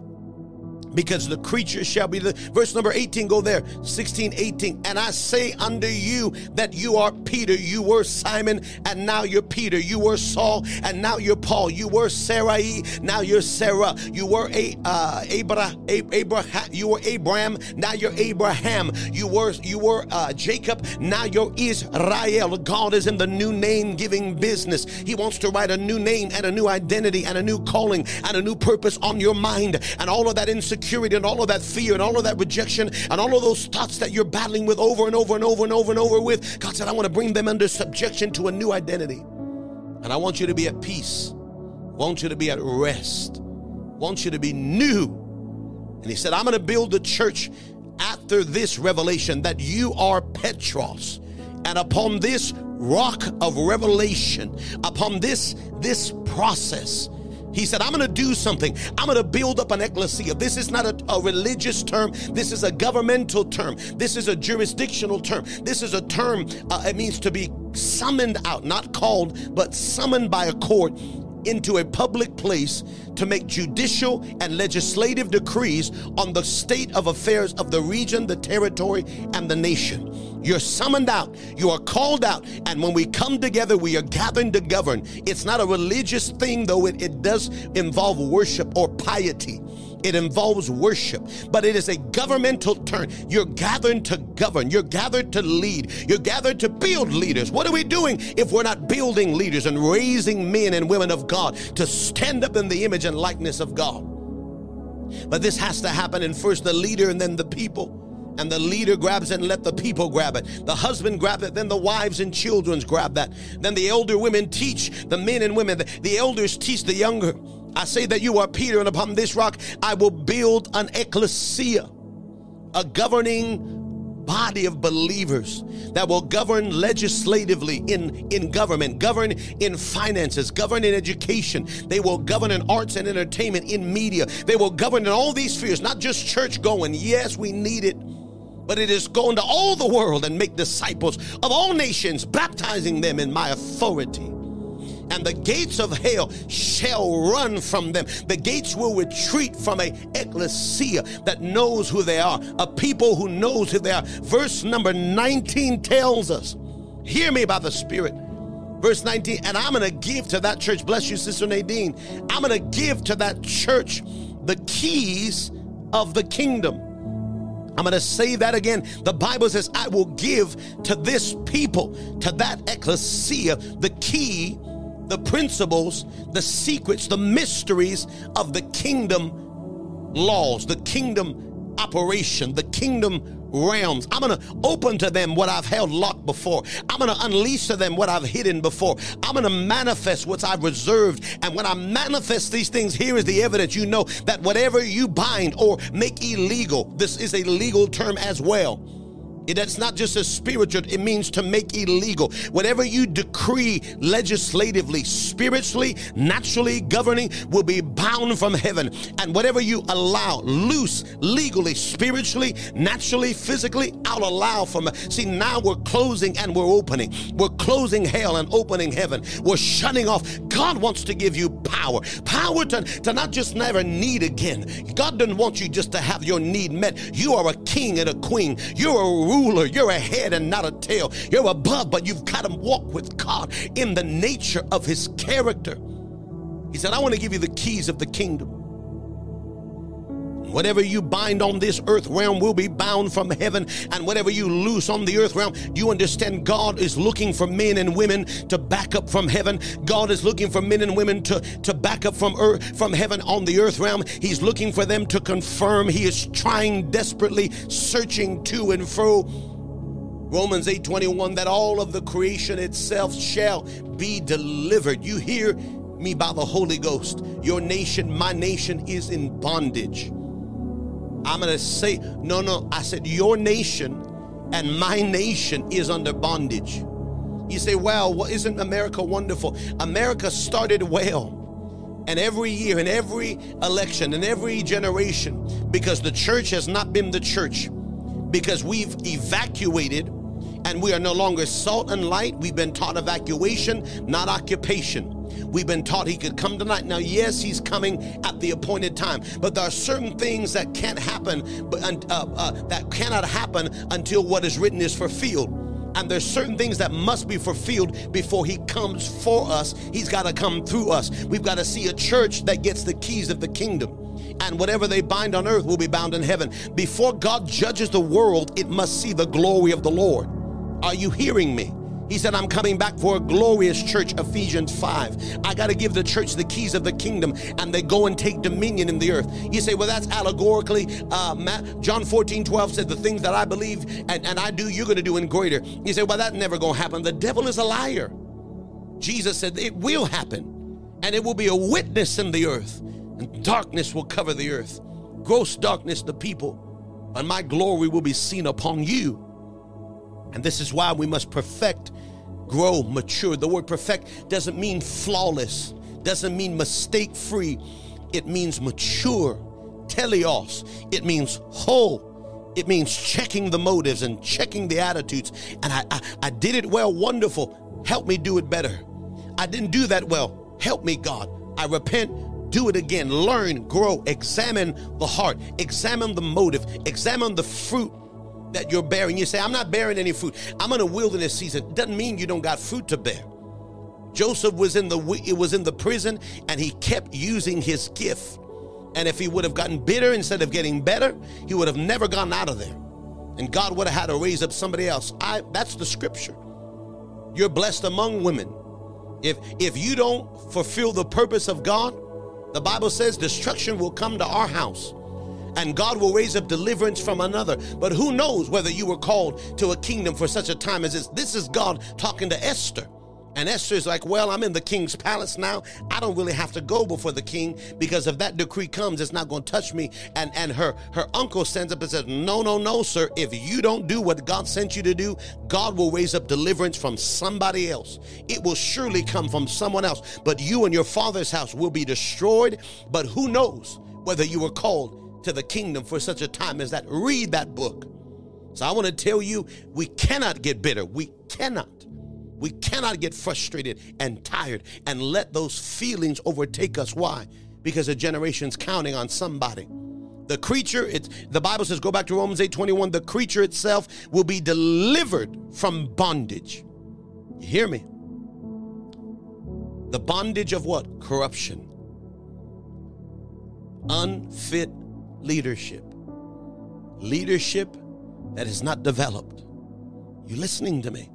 because the creature shall be the verse number 18 go there 16 18 and i say unto you that you are peter you were simon and now you're peter you were saul and now you're paul you were sarai now you're sarah you were a uh abraham you were abraham now you're abraham you were you were uh, jacob now you're israel. God is in the new name giving business. He wants to write a new name and a new identity and a new calling and a new purpose on your mind. And all of that insecurity insecurity and all of that fear and all of that rejection and all of those thoughts that you're battling with over and over and over and over and over with, God said, I want to bring them under subjection to a new identity. And I want you to be at peace. I want you to be at rest. I want you to be new. And he said, I'm going to build a church after this revelation that you are Petros. And upon this rock of revelation, upon this this process, he said, I'm going to do something. I'm going to build up an ecclesia. This is not a, a, religious term. This is a governmental term. This is a jurisdictional term. This is a term, uh, it means to be summoned out, not called, but summoned by a court into a public place to make judicial and legislative decrees on the state of affairs of the region, the territory, and the nation. You're summoned out, you are called out, and when we come together, we are gathering to govern. It's not a religious thing, though it, it does involve worship or piety. It involves worship, but it is a governmental turn. You're gathered to govern. You're gathered to lead. You're gathered to build leaders. What are we doing if we're not building leaders and raising men and women of God to stand up in the image and likeness of God? But this has to happen in first the leader and then the people and the leader grabs it and let the people grab it. The husband grab it, then the wives and children's grab that. Then the elder women teach the men and women. The, the elders teach the younger. I say that you are Peter, and upon this rock I will build an ecclesia, a governing body of believers that will govern legislatively in, in government, govern in finances, govern in education. They will govern in arts and entertainment, in media. They will govern in all these spheres, not just church going. Yes, we need it but it is going to all the world and make disciples of all nations, baptizing them in my authority. And the gates of hell shall run from them. The gates will retreat from a ecclesia that knows who they are, a people who knows who they are. Verse number 19 tells us, hear me by the Spirit. Verse 19, and I'm going to give to that church, bless you, Sister Nadine. I'm going to give to that church the keys of the kingdom. I'm going to say that again. The Bible says, I will give to this people, to that ecclesia, the key, the principles, the secrets, the mysteries of the kingdom laws, the kingdom operation, the kingdom realms. I'm going to open to them what I've held locked before. I'm going to unleash to them what I've hidden before. I'm going to manifest what I've reserved. And when I manifest these things, here is the evidence. You know that whatever you bind or make illegal, this is a legal term as well that's not just a spiritual, it means to make illegal. Whatever you decree legislatively, spiritually, naturally governing will be bound from heaven. And whatever you allow loose, legally, spiritually, naturally, physically, I'll allow from. See, now we're closing and we're opening. We're closing hell and opening heaven. We're shutting off. God wants to give you power. Power to, to not just never need again. God doesn't want you just to have your need met. You are a king and a queen. You're a ruler. You're a head and not a tail. You're above, but you've got to walk with God in the nature of his character. He said, I want to give you the keys of the kingdom. Whatever you bind on this earth realm will be bound from heaven, and whatever you loose on the earth realm, you understand God is looking for men and women to back up from heaven. God is looking for men and women to, to back up from earth, from heaven on the earth realm. He's looking for them to confirm. He is trying desperately, searching to and fro. Romans 8:21 that all of the creation itself shall be delivered. You hear me by the Holy Ghost. Your nation, my nation, is in bondage. I'm going to say, no, no. I said, your nation and my nation is under bondage. You say, well, well, isn't America wonderful? America started well. And every year, in every election, in every generation, because the church has not been the church, because we've evacuated and we are no longer salt and light. We've been taught evacuation, not occupation. We've been taught he could come tonight. Now, yes, he's coming at the appointed time, but there are certain things that can't happen, but uh, uh, that cannot happen until what is written is fulfilled. And there's certain things that must be fulfilled before he comes for us. He's got to come through us. We've got to see a church that gets the keys of the kingdom. And whatever they bind on earth will be bound in heaven. Before God judges the world, it must see the glory of the Lord. Are you hearing me? He said, I'm coming back for a glorious church, Ephesians 5. I got to give the church the keys of the kingdom and they go and take dominion in the earth. You say, well, that's allegorically. Uh, John 14, 12 said, the things that I believe and, and I do, you're going to do in greater. You say, well, that's never going to happen. The devil is a liar. Jesus said, it will happen and it will be a witness in the earth and darkness will cover the earth. Gross darkness, the people, and my glory will be seen upon you. And this is why we must perfect, grow, mature. The word perfect doesn't mean flawless, doesn't mean mistake free. It means mature, teleos. It means whole. It means checking the motives and checking the attitudes. And I, I, I did it well, wonderful. Help me do it better. I didn't do that well. Help me, God. I repent, do it again. Learn, grow, examine the heart, examine the motive, examine the fruit that you're bearing. You say, I'm not bearing any fruit. I'm in a wilderness season. Doesn't mean you don't got fruit to bear. Joseph was in the it was in the prison and he kept using his gift. And if he would have gotten bitter instead of getting better, he would have never gotten out of there. And God would have had to raise up somebody else. I that's the scripture. You're blessed among women. If if you don't fulfill the purpose of God, the Bible says destruction will come to our house and God will raise up deliverance from another. But who knows whether you were called to a kingdom for such a time as this? This is God talking to Esther. And Esther is like, Well, I'm in the king's palace now. I don't really have to go before the king because if that decree comes, it's not going to touch me. And and her her uncle stands up and says, No, no, no, sir. If you don't do what God sent you to do, God will raise up deliverance from somebody else. It will surely come from someone else. But you and your father's house will be destroyed. But who knows whether you were called to the kingdom for such a time as that. Read that book. So I want to tell you, we cannot get bitter. We cannot. We cannot get frustrated and tired and let those feelings overtake us. Why? Because a generation's counting on somebody. The creature, it's, the Bible says, go back to Romans 8 21, the creature itself will be delivered from bondage. You hear me? The bondage of what? Corruption. Unfit leadership. Leadership that is not developed. You listening to me?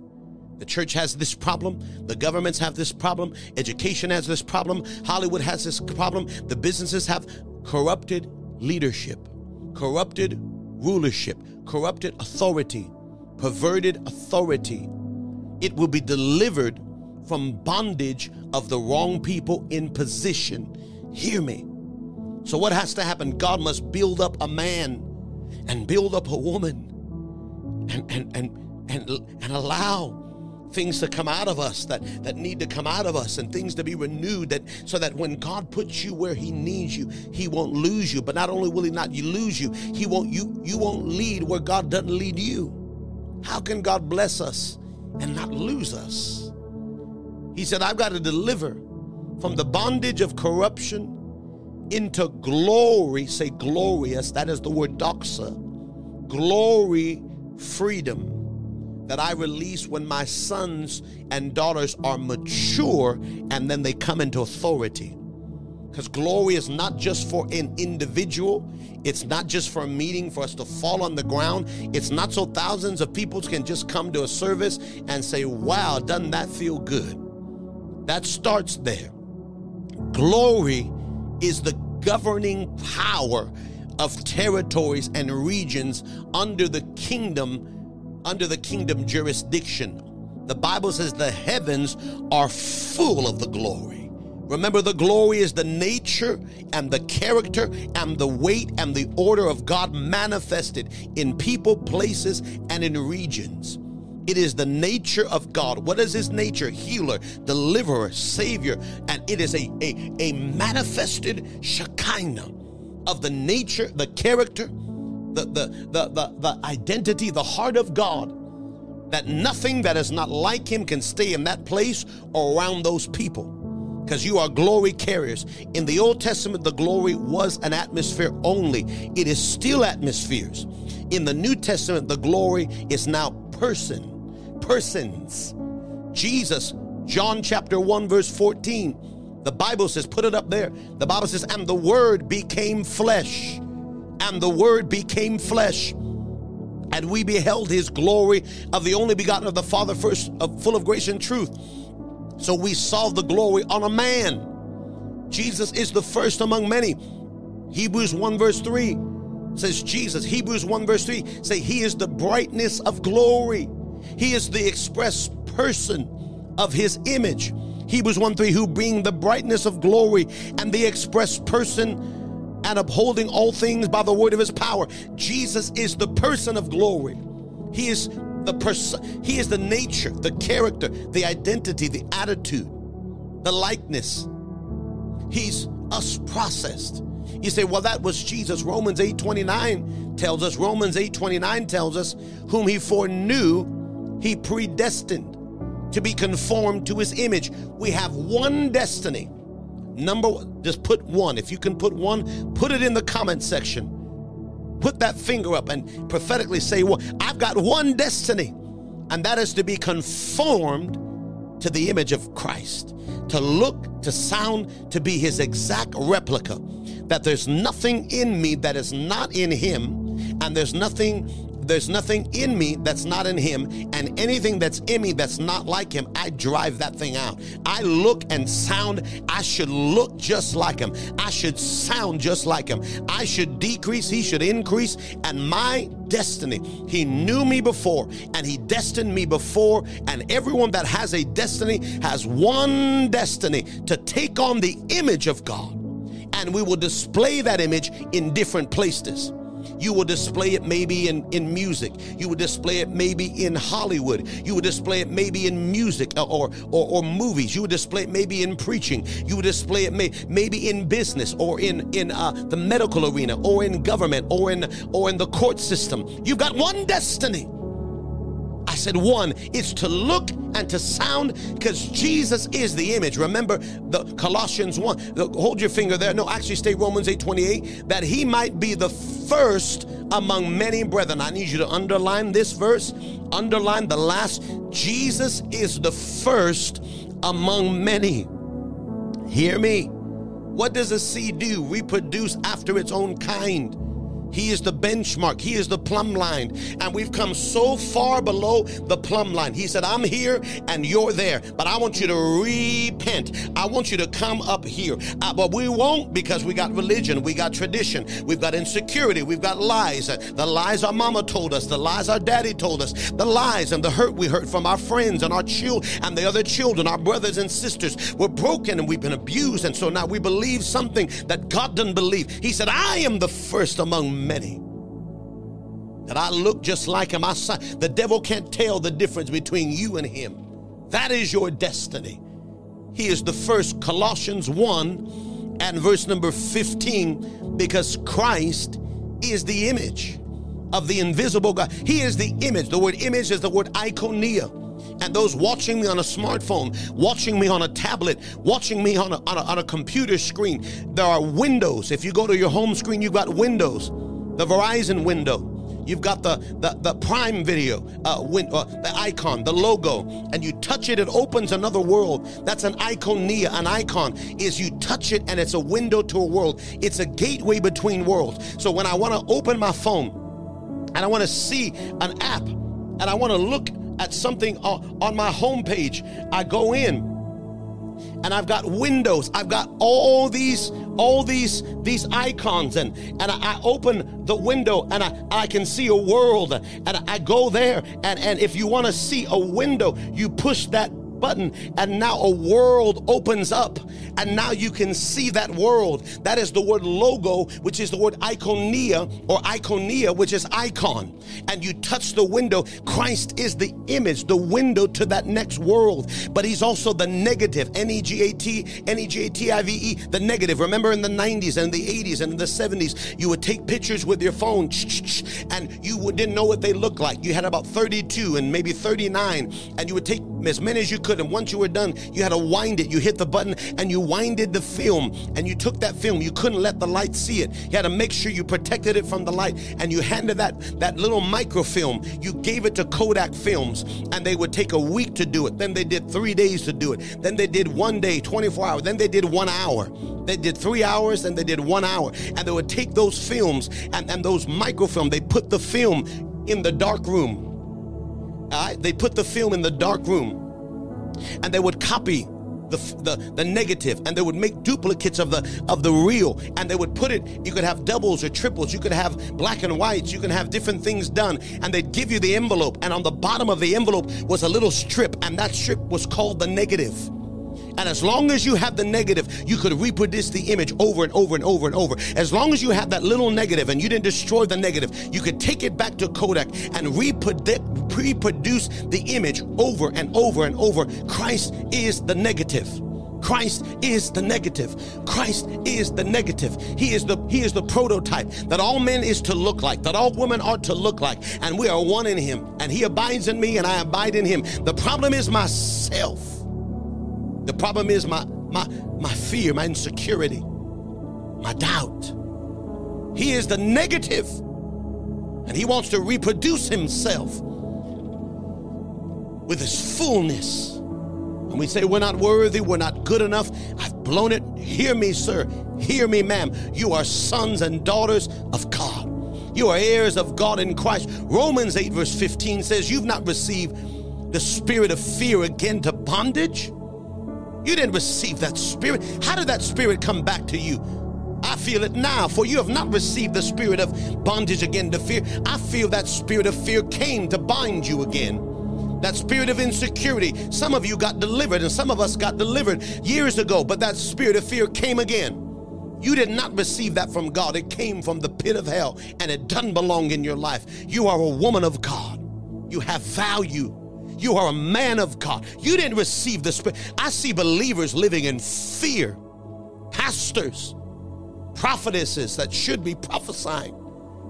The church has this problem. The governments have this problem. Education has this problem. Hollywood has this problem. The businesses have corrupted leadership, corrupted rulership, corrupted authority, perverted authority. It will be delivered from bondage of the wrong people in position. Hear me. So, what has to happen? God must build up a man and build up a woman and, and, and, and, and allow things to come out of us that, that need to come out of us and things to be renewed that so that when God puts you where he needs you, he won't lose you. But not only will he not lose you, he won't you you won't lead where God doesn't lead you. How can God bless us and not lose us? He said, I've got to deliver from the bondage of corruption into glory. Say glorious. That is the word doxa. Glory, freedom that I release when my sons and daughters are mature and then they come into authority. Because glory is not just for an individual, it's not just for a meeting for us to fall on the ground. It's not so thousands of people can just come to a service and say, Wow, doesn't that feel good? That starts there. Glory is the governing power of territories and regions under the kingdom under the kingdom jurisdiction the bible says the heavens are full of the glory Remember, the glory is the nature and the character and the weight and the order of God manifested in people, places, and in regions. It is the nature of God. What is his nature? Healer, deliverer, savior. And it is a, a, a manifested Shekinah of the nature, the character, the, the, the, the, the identity, the heart of God. That nothing that is not like him can stay in that place or around those people because you are glory carriers. In the Old Testament, the glory was an atmosphere only, it is still atmospheres. In the New Testament, the glory is now person, persons. Jesus, John chapter 1, verse 14. The Bible says, put it up there. The Bible says, and the word became flesh. And the word became flesh. And we beheld his glory of the only begotten of the Father, first of, full of grace and truth. So we saw the glory on a man. Jesus is the first among many. Hebrews 1 verse 3 says Jesus. Hebrews 1 verse 3 say he is the brightness of glory. He is the express person of his image. Hebrews 1 3, who being the brightness of glory and the express person and upholding all things by the word of his power. Jesus is the person of glory. He is the person, he is the nature, the character, the identity, the attitude, the likeness. He's us processed. You say, well, that was Jesus. Romans 8 29 tells us, Romans 8 29 tells us, whom he foreknew, he predestined to be conformed to his image. We have one destiny. Number one, just put one. If you can put one, put it in the comment section put that finger up and prophetically say, Well, I've got one destiny, and that is to be conformed to the image of Christ, to look, to sound, to be his exact replica. That there's nothing in me that is not in him, and there's nothing there's nothing in me that's not in him, and anything that's in me that's not like him, I drive that thing out. I look and sound, I should look just like him. I should sound just like him. I should decrease, he should increase, and my destiny. He knew me before and he destined me before. And everyone that has a destiny has one destiny to take on the image of God. And we will display that image in different places. You will display it maybe in, in music. You will display it maybe in Hollywood. You will display it maybe in music or, or, or, movies. You will display it maybe in preaching. You will display it may, maybe in business or in, in uh, the medical arena or in government or in, or in the court system. You've got one destiny said one is to look and to sound because Jesus is the image. Remember the Colossians 1. Hold your finger there. No, actually stay Romans 8 28. That he might be the first among many brethren. I need you to underline this verse, underline the last. Jesus is the first among many. Hear me. What does a seed do? Reproduce after its own kind. He is the benchmark. He is the plumb line. And we've come so far below the plumb line. He said, I'm here and you're there, but I want you to repent. I want you to come up here. Uh, but we won't because we got religion, we got tradition, we've got insecurity, we've got lies. The lies our mama told us, the lies our daddy told us, the lies and the hurt we heard from our friends and our children and the other children, our brothers and sisters. We're broken and we've been abused. And so now we believe something that God doesn't believe. He said, I am the first among many. That I look just like him. I, the devil can't tell the difference between you and him. That is your destiny. He is the first, Colossians 1 and verse number 15, because Christ is the image of the invisible God. He is the image. The word image is the word iconia and those watching me on a smartphone, watching me on a tablet, watching me on a, on a, on a, computer screen. There are windows. If you go to your home screen, you've got windows the Verizon window. You've got the, the, the Prime Video, uh, win, uh, the icon, the logo, and you touch it, it opens another world. That's an iconia. An icon is you touch it and it's a window to a world. It's a gateway between worlds. So when I want to open my phone and I want to see an app and I want to look at something on, on my homepage, I go in and I've got windows. I've got all these, all these, these icons, and and I, I open the window and I, I can see a world, and I go there, and and if you want to see a window, you push that button, and now a world opens up, and now you can see that world. That is the word logo, which is the word iconia or iconia, which is icon. And you touch the window. Christ is the image, the window to that next world. But he's also the negative, N E G A T, N E G A T I V E, the negative. Remember in the 90s and the 80s and the 70s, you would take pictures with your phone and you didn't know what they looked like. You had about 32 and maybe 39, and you would take as many as you could. And once you were done, you had to wind it. You hit the button and you winded the film and you took that film. You couldn't let the light see it. You had to make sure you protected it from the light and you handed that, that little microfilm. You gave it to Kodak Films and they would take a week to do it. Then they did three days to do it. Then they did one day, 24 hours. Then they did one hour. They did three hours and they did one hour. And they would take those films and, and those microfilm, they put the film in the dark room they put the film in the dark room and they would copy the, the, the negative and they would make duplicates of the of the real. And they would put it you could have doubles or triples. You could have black and whites. You can have different things done. And they'd give you the envelope. And on the bottom of the envelope was a little strip. And that strip was called the negative and as long as you have the negative, you could reproduce the image over and over and over and over. As long as you have that little negative and you didn't destroy the negative, you could take it back to Kodak and reproduce the image over and over and over. Christ is the negative. Christ is the negative. Christ is the negative. He is the he is the prototype that all men is to look like, that all women are to look like, and we are one in him. And he abides in me and I abide in him. The problem is myself. The problem is my my my fear, my insecurity, my doubt. He is the negative, and he wants to reproduce himself with his fullness. And we say, We're not worthy, we're not good enough. I've blown it. Hear me, sir. Hear me, ma'am. You are sons and daughters of God. You are heirs of God in Christ. Romans 8, verse 15 says, You've not received the spirit of fear again to bondage you didn't receive that spirit. How did that spirit come back to you? I feel it now, for you have not received the spirit of bondage again to fear. I feel that spirit of fear came to bind you again. That spirit of insecurity. Some of you got delivered, and some of us got delivered years ago, but that spirit of fear came again. You did not receive that from God. It came from the pit of hell, and it doesn't belong in your life. You are a woman of God. You have value. You are a man of God. You didn't receive the Spirit. I see believers living in fear. Pastors, prophetesses that should be prophesying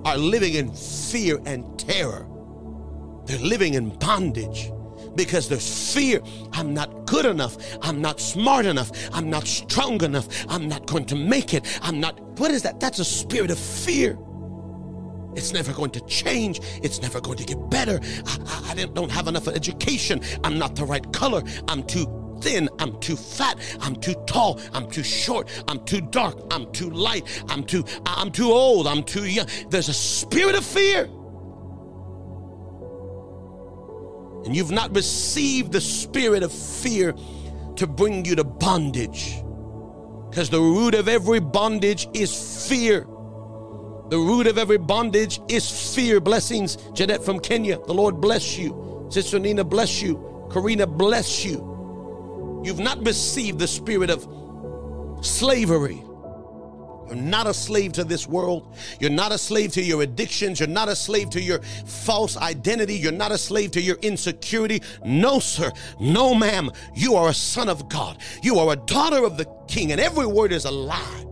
are living in fear and terror. They're living in bondage because there's fear. I'm not good enough. I'm not smart enough. I'm not strong enough. I'm not going to make it. I'm not. What is that? That's a spirit of fear. It's never going to change. It's never going to get better. I, I, don't have enough education. I'm not the right color. I'm too thin. I'm too fat. I'm too tall. I'm too short. I'm too dark. I'm too light. I'm too I'm too old. I'm too young. There's a spirit of fear. And you've not received the spirit of fear to bring you to bondage. Because the root of every bondage is fear. The root of every bondage is fear. Blessings, Jeanette from Kenya. The Lord bless you. Sister Nina, bless you. Karina, bless you. You've not received the spirit of slavery. You're not a slave to this world. You're not a slave to your addictions. You're not a slave to your false identity. You're not a slave to your insecurity. No, sir. No, ma'am. You are a son of God. You are a daughter of the king, and every word is a lie.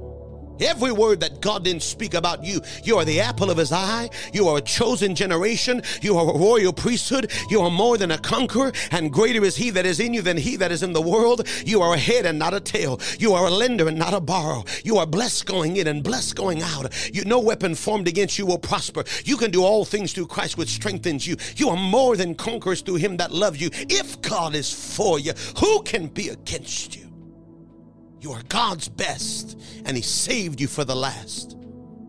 Every word that God didn't speak about you, you are the apple of his eye. You are a chosen generation. You are a royal priesthood. You are more than a conqueror, and greater is he that is in you than he that is in the world. You are a head and not a tail. You are a lender and not a borrower. You are blessed going in and blessed going out. You, no weapon formed against you will prosper. You can do all things through Christ which strengthens you. You are more than conquerors through him that loves you. If God is for you, who can be against you? You are God's best, and He saved you for the last.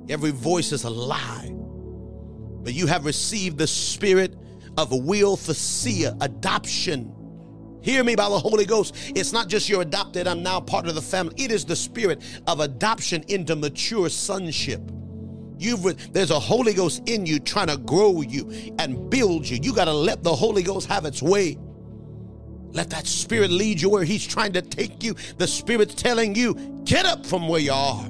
Every voice is a lie. But you have received the spirit of huiothesia, adoption. Hear me by the Holy Ghost. It's not just you're adopted, I'm now part of the family. It is the spirit of adoption into mature sonship. You've there's a Holy Ghost in you trying to grow you and build you. You got to let the Holy Ghost have its way. Let that spirit lead you where he's trying to take you. The spirit's telling you, get up from where you are.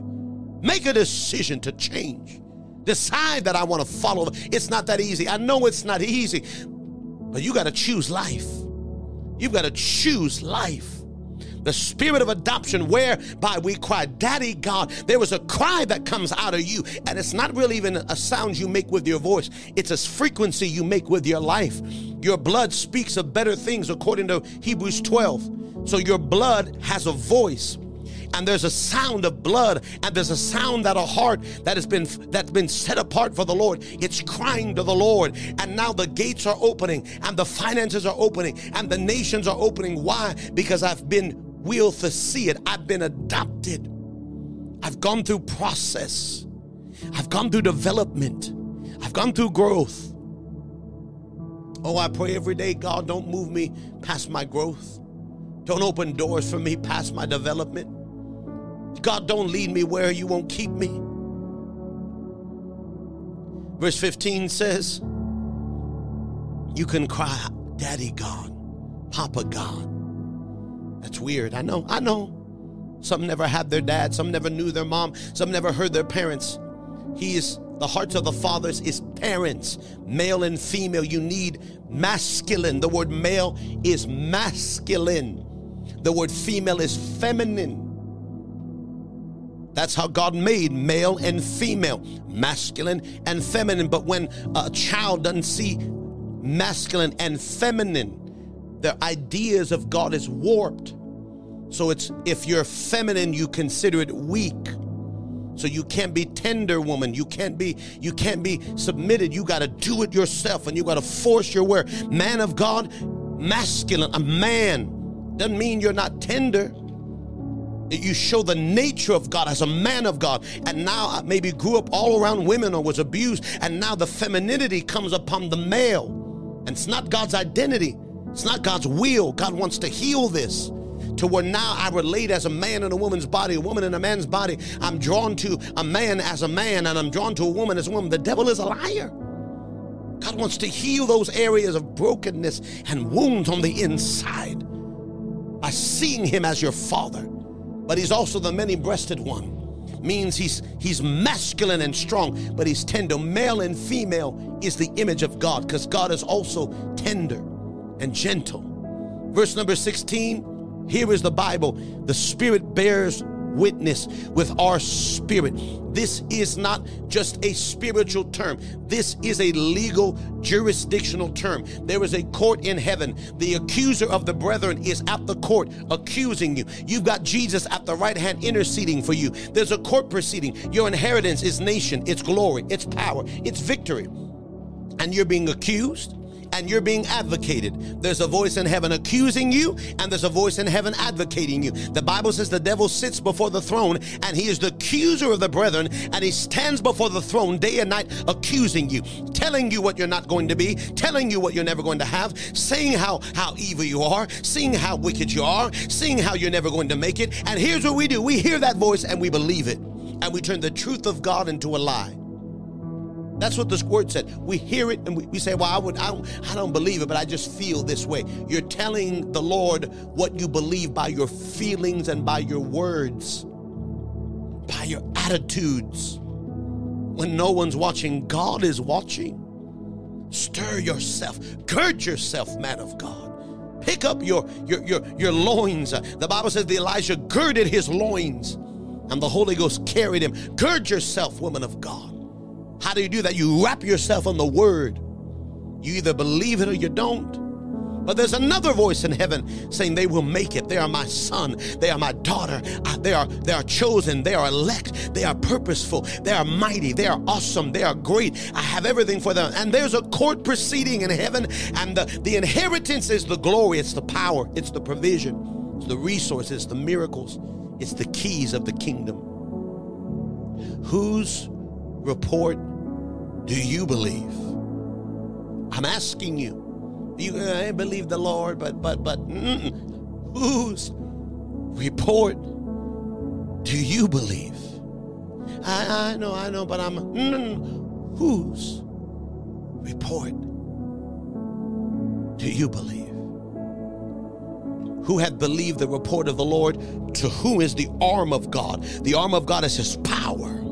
Make a decision to change. Decide that I want to follow. It's not that easy. I know it's not easy, but you got to choose life. You've got to choose life the spirit of adoption whereby we cry, Daddy God. There was a cry that comes out of you, and it's not really even a sound you make with your voice, it's a frequency you make with your life. Your blood speaks of better things according to Hebrews 12. So your blood has a voice and there's a sound of blood and there's a sound that a heart that has been that's been set apart for the Lord it's crying to the Lord and now the gates are opening and the finances are opening and the nations are opening why because I've been will to see it. I've been adopted. I've gone through process. I've gone through development. I've gone through growth. Oh, I pray every day, God, don't move me past my growth. Don't open doors for me past my development. God, don't lead me where you won't keep me. Verse 15 says, You can cry, Daddy God, Papa God. That's weird. I know. I know. Some never had their dad. Some never knew their mom. Some never heard their parents. He is the hearts of the fathers is parents, male and female. You need masculine. The word male is masculine. The word female is feminine. That's how God made male and female, masculine and feminine. But when a child doesn't see masculine and feminine, their ideas of God is warped. So it's if you're feminine, you consider it weak. So you can't be tender woman. You can't be you can't be submitted. You got to do it yourself and you got to force your way. Man of God, masculine, a man doesn't mean you're not tender. You show the nature of God as a man of God. And now I maybe grew up all around women or was abused. And now the femininity comes upon the male. And it's not God's identity. It's not God's will. God wants to heal this to where now I relate as a man in a woman's body, a woman in a man's body. I'm drawn to a man as a man, and I'm drawn to a woman as a woman. The devil is a liar. God wants to heal those areas of brokenness and wounds on the inside by seeing him as your father. But he's also the many breasted one. Means he's he's masculine and strong, but he's tender. Male and female is the image of God because God is also tender and gentle. Verse number 16 here is the Bible. The Spirit bears witness with our spirit. This is not just a spiritual term, this is a legal jurisdictional term. There is a court in heaven. The accuser of the brethren is at the court accusing you. You've got Jesus at the right hand interceding for you. There's a court proceeding. Your inheritance is nation, its glory, its power, its victory. And you're being accused and you're being advocated. There's a voice in heaven accusing you, and there's a voice in heaven advocating you. The Bible says the devil sits before the throne, and he is the accuser of the brethren, and he stands before the throne day and night accusing you, telling you what you're not going to be, telling you what you're never going to have, saying how, how evil you are, seeing how wicked you are, seeing how you're never going to make it. And here's what we do we hear that voice and we believe it, and we turn the truth of God into a lie. That's what the word said. We hear it and we, we say, Well, I would I don't, I don't believe it, but I just feel this way. You're telling the Lord what you believe by your feelings and by your words, by your attitudes. When no one's watching, God is watching. Stir yourself, gird yourself, man of God. Pick up your your your, your loins. The Bible says the Elijah girded his loins, and the Holy Ghost carried him. Gird yourself, woman of God. How do you do that? You wrap yourself in the word. You either believe it or you don't. But there's another voice in heaven saying they will make it. They are my son. They are my daughter. Uh, they are they are chosen. They are elect. They are purposeful. They are mighty. They are awesome. They are great. I have everything for them. And there's a court proceeding in heaven, and the, the inheritance is the glory. It's the power. It's the provision. It's the resources. The miracles. It's the keys of the kingdom. Whose report do you believe? I'm asking you. You I believe the Lord, but but but whose report do you believe? I, I know, I know, but I'm mm, whose report do you believe? who had believed the report of the Lord, to whom is the arm of God. The arm of God is his power.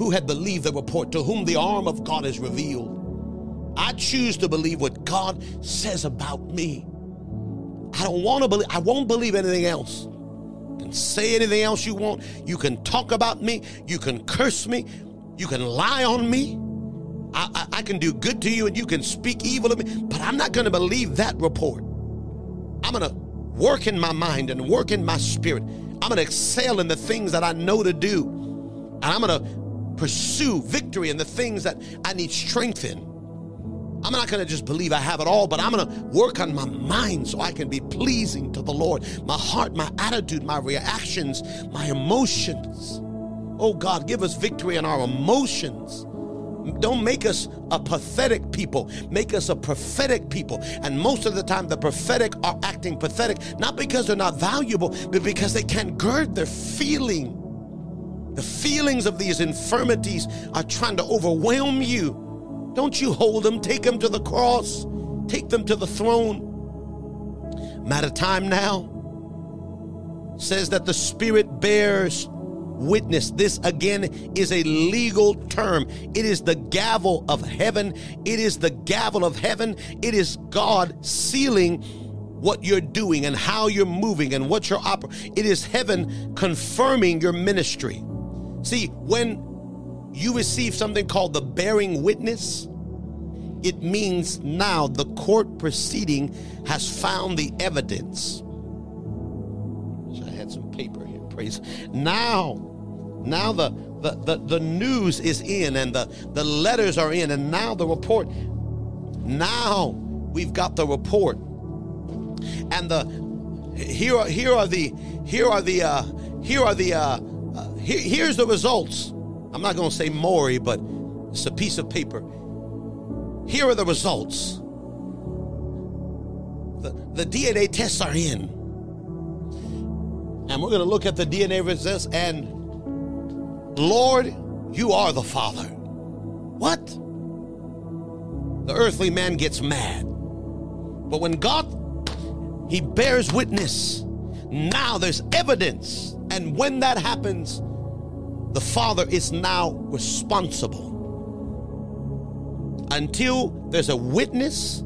Who had believed the report, to whom the arm of God is revealed. I choose to believe what God says about me. I don't want to believe, I won't believe anything else. You can say anything else you want. You can talk about me. You can curse me. You can lie on me. I, I, I can do good to you and you can speak evil of me, but I'm not going to believe that report. I'm going to work in my mind and work in my spirit. I'm going to excel in the things that I know to do. And I'm going to pursue victory in the things that I need strength in. I'm not going to just believe I have it all, but I'm going to work on my mind so I can be pleasing to the Lord. My heart, my attitude, my reactions, my emotions. Oh God, give us victory in our emotions. Don't make us a pathetic people. Make us a prophetic people. And most of the time, the prophetic are acting pathetic, not because they're not valuable, but because they can't gird their feeling. The feelings of these infirmities are trying to overwhelm you. Don't you hold them, take them to the cross, take them to the throne. I'm Matter of time now says that the Spirit bears witness. This again is a legal term. It is the gavel of heaven. It is the gavel of heaven. It is God sealing what you're doing and how you're moving and what you're operating. It is heaven confirming your ministry. See, when you receive something called the bearing witness, it means now the court proceeding has found the evidence. So I had some paper here, praise. Now now the, the, the, the news is in and the, the letters are in, and now the report. Now we've got the report. And the here are here are the here are the uh, here are the uh, here, here's the results. I'm not going to say Maury, but it's a piece of paper. Here are the results. The, the DNA tests are in. And we're going to look at the DNA results and Lord, you are the Father. What? The earthly man gets mad. But when God, He bears witness, now there's evidence. And when that happens, the Father is now responsible. Until there's a witness,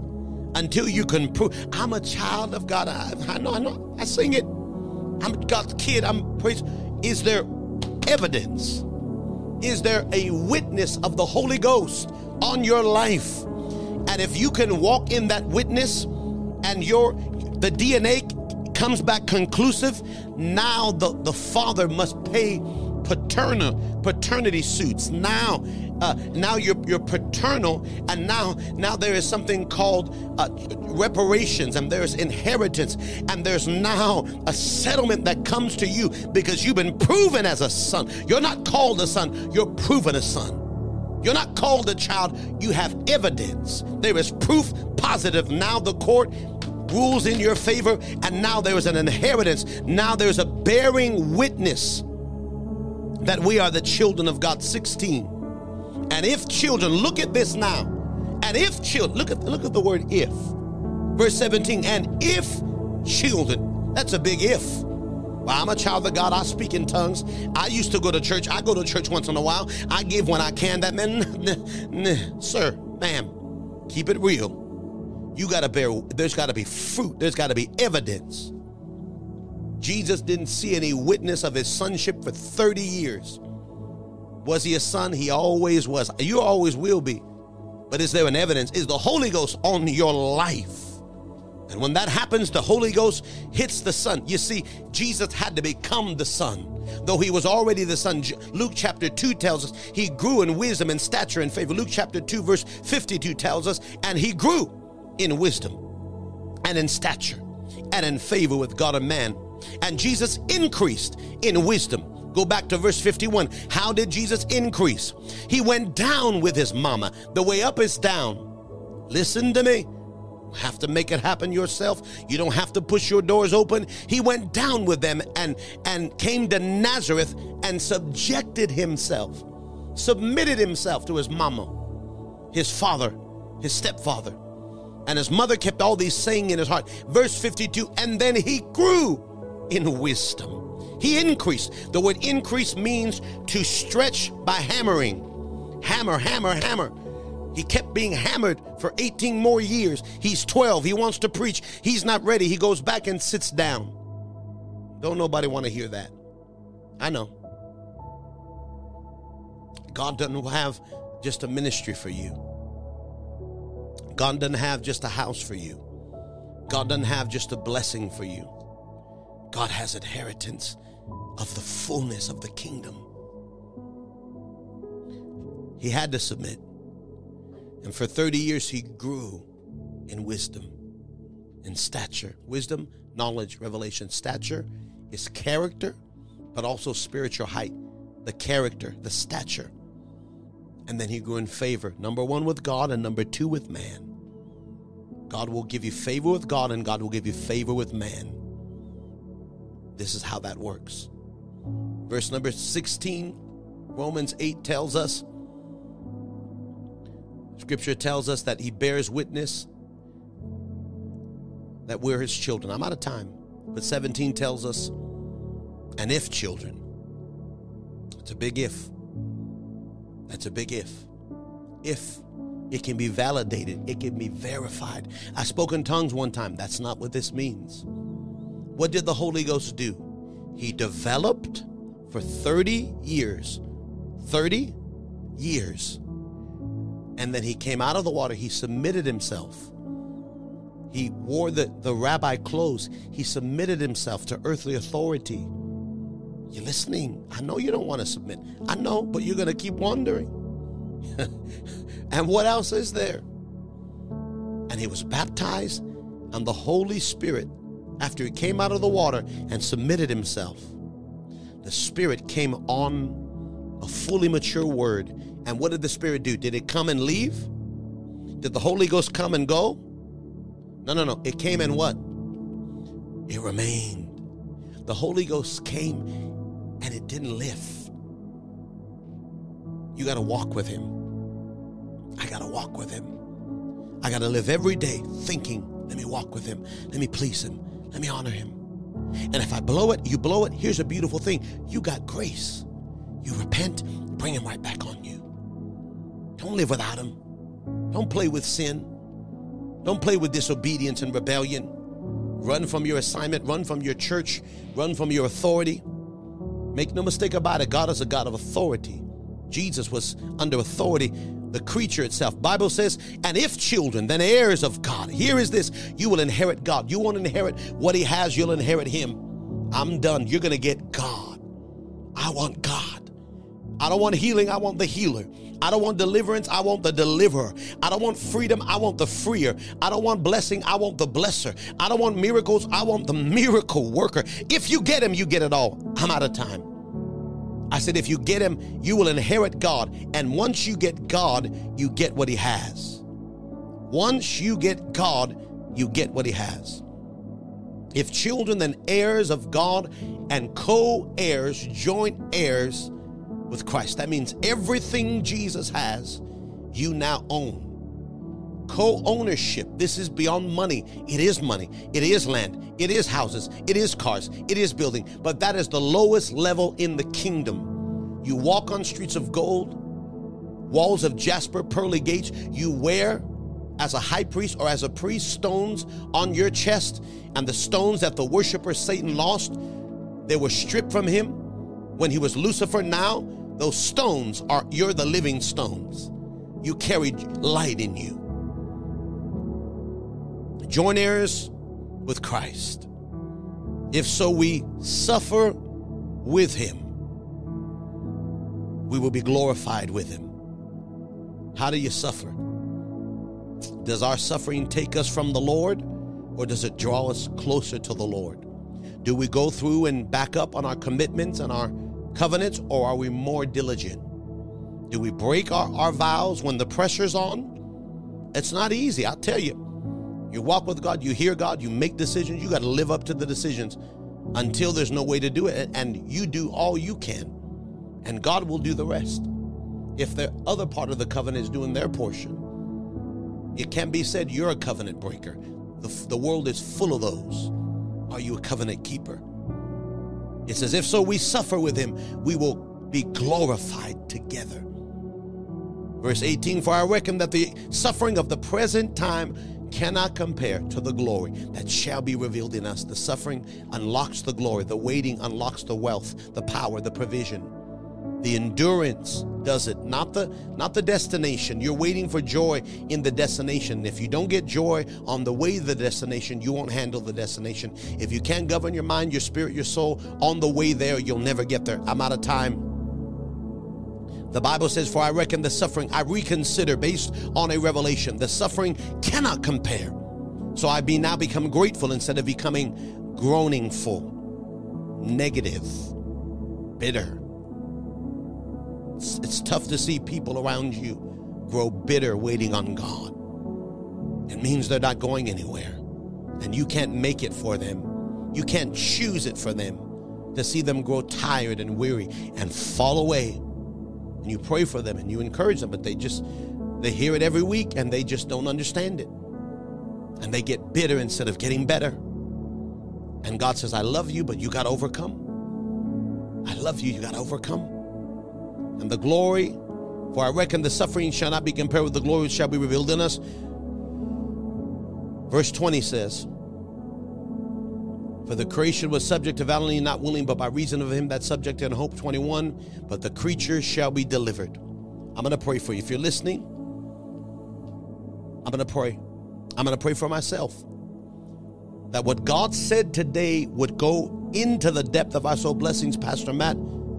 until you can prove, I'm a child of God. I, I know, I know, I sing it. I'm God's kid. I'm praise. Is there evidence? Is there a witness of the Holy Ghost on your life? And if you can walk in that witness and your the DNA comes back conclusive, now the, the father must pay paternal paternity suits. Now, uh, now you're you're paternal, and now now there is something called uh, reparations, and there's inheritance, and there's now a settlement that comes to you because you've been proven as a son. You're not called a son; you're proven a son. You're not called a child; you have evidence. There is proof positive. Now the court rules in your favor, and now there is an inheritance. Now there's a bearing witness that we are the children of God. 16. And if children, look at this now. And if children, look at look at the word if. Verse 17, and if children, that's a big if. Well, I'm a child of God. I speak in tongues. I used to go to church. I go to church once in a while. I give when I can. That man, <laughs> sir, ma'am, keep it real. You got to bear, there's got to be fruit. There's got to be evidence. Jesus didn't see any witness of his sonship for 30 years. Was he a son? He always was. You always will be. But is there an evidence? Is the Holy Ghost on your life? And when that happens, the Holy Ghost hits the Son. You see, Jesus had to become the Son, though he was already the Son. Luke chapter 2 tells us he grew in wisdom and stature and favor. Luke chapter 2, verse 52 tells us, and he grew in wisdom and in stature and in favor with God and man. And Jesus increased in wisdom. Go back to verse 51. How did Jesus increase? He went down with his mama. The way up is down. Listen to me. Have to make it happen yourself. You don't have to push your doors open. He went down with them and and came to Nazareth and subjected himself, submitted himself to his mama, his father, his stepfather. And his mother kept all these saying in his heart. Verse 52 And then he grew in wisdom. He increased. The word increase means to stretch by hammering. Hammer, hammer, hammer. He kept being hammered for 18 more years. He's 12. He wants to preach. He's not ready. He goes back and sits down. Don't nobody want to hear that. I know. God doesn't have just a ministry for you. God doesn't have just a house for you. God doesn't have just a blessing for you. God has inheritance of the fullness of the kingdom. He had to submit. And for 30 years, he grew in wisdom, in stature. Wisdom, knowledge, revelation. Stature is character, but also spiritual height. The character, the stature. And then he grew in favor. Number one with God, and number two with man. God will give you favor with God, and God will give you favor with man. This is how that works. Verse number 16, Romans 8 tells us, Scripture tells us that he bears witness that we're his children. I'm out of time, but 17 tells us, and if children, it's a big if. That's a big if. If it can be validated, it can be verified. I spoke in tongues one time. That's not what this means. What did the Holy Ghost do? He developed for 30 years. 30 years. And then he came out of the water. He submitted himself. He wore the, the rabbi clothes. He submitted himself to earthly authority. You're listening. I know you don't want to submit. I know, but you're going to keep wondering. <laughs> and what else is there? And he was baptized, and the Holy Spirit, after he came out of the water and submitted himself, the Spirit came on a fully mature word. And what did the Spirit do? Did it come and leave? Did the Holy Ghost come and go? No, no, no. It came and what? It remained. The Holy Ghost came and it didn't lift. You got to walk with Him. I got to walk with Him. I got to live every day thinking, let me walk with Him. Let me please Him. Let me honor Him. And if I blow it, you blow it. Here's a beautiful thing you got grace. You repent, bring him right back on you. Don't live without him. Don't play with sin. Don't play with disobedience and rebellion. Run from your assignment, run from your church, run from your authority. Make no mistake about it, God is a God of authority. Jesus was under authority the creature itself. Bible says, and if children, then heirs of God. Here is this, you will inherit God. You won't inherit what he has, you'll inherit him. I'm done. You're going to get God. I want God. I don't want healing, I want the healer. I don't want deliverance, I want the deliverer. I don't want freedom, I want the freer. I don't want blessing, I want the blesser. I don't want miracles, I want the miracle worker. If you get him, you get it all. I'm out of time. I said, if you get him, you will inherit God. And once you get God, you get what he has. Once you get God, you get what he has. If children, then heirs of God and co heirs, joint heirs with Christ. That means everything Jesus has, you now own. Co ownership. This is beyond money. It is money. It is land. It is houses. It is cars. It is building. But that is the lowest level in the kingdom. You walk on streets of gold, walls of jasper, pearly gates. You wear, as a high priest or as a priest, stones on your chest. And the stones that the worshiper Satan lost, they were stripped from him when he was Lucifer. Now, those stones are, you're the living stones. You carry light in you joint heirs with Christ. If so, we suffer with him, we will be glorified with him. How do you suffer? Does our suffering take us from the Lord or does it draw us closer to the Lord? Do we go through and back up on our commitments and our covenants or are we more diligent? Do we break our, our vows when the pressure's on? It's not easy, I'll tell you. You walk with God, you hear God, you make decisions, you got to live up to the decisions until there's no way to do it. And you do all you can, and God will do the rest. If the other part of the covenant is doing their portion. It can be said you're a covenant breaker. The, the world is full of those. Are you a covenant keeper? It says, if so, we suffer with him, we will be glorified together. Verse 18 For I reckon that the suffering of the present time cannot compare to the glory that shall be revealed in us. The suffering unlocks the glory, the waiting unlocks the wealth, the power, the provision. The endurance does it, not the not the destination. You're waiting for joy in the destination. If you don't get joy on the way to the destination, you won't handle the destination. If you can't govern your mind, your spirit, your soul on the way there, you'll never get there. I'm out of time. The Bible says, For I reckon the suffering I reconsider based on a revelation. The suffering cannot compare. So I be now become grateful instead of becoming groaning full, negative, bitter. It's, it's tough to see people around you grow bitter waiting on God. It means they're not going anywhere. And you can't make it for them. You can't choose it for them to see them grow tired and weary and fall away and you pray for them and you encourage them, but they just they hear it every week and they just don't understand it. And they get bitter instead of getting better. And God says, I love you, but you got to overcome. I love you, you got to overcome. And the glory, for I reckon the suffering shall not be compared with the glory which shall be revealed in us. Verse 20 says, for the creation was subject to violently, not willing, but by reason of him that subject in hope 21. But the creature shall be delivered. I'm going to pray for you. If you're listening, I'm going to pray. I'm going to pray for myself. That what God said today would go into the depth of our soul. Blessings, Pastor Matt.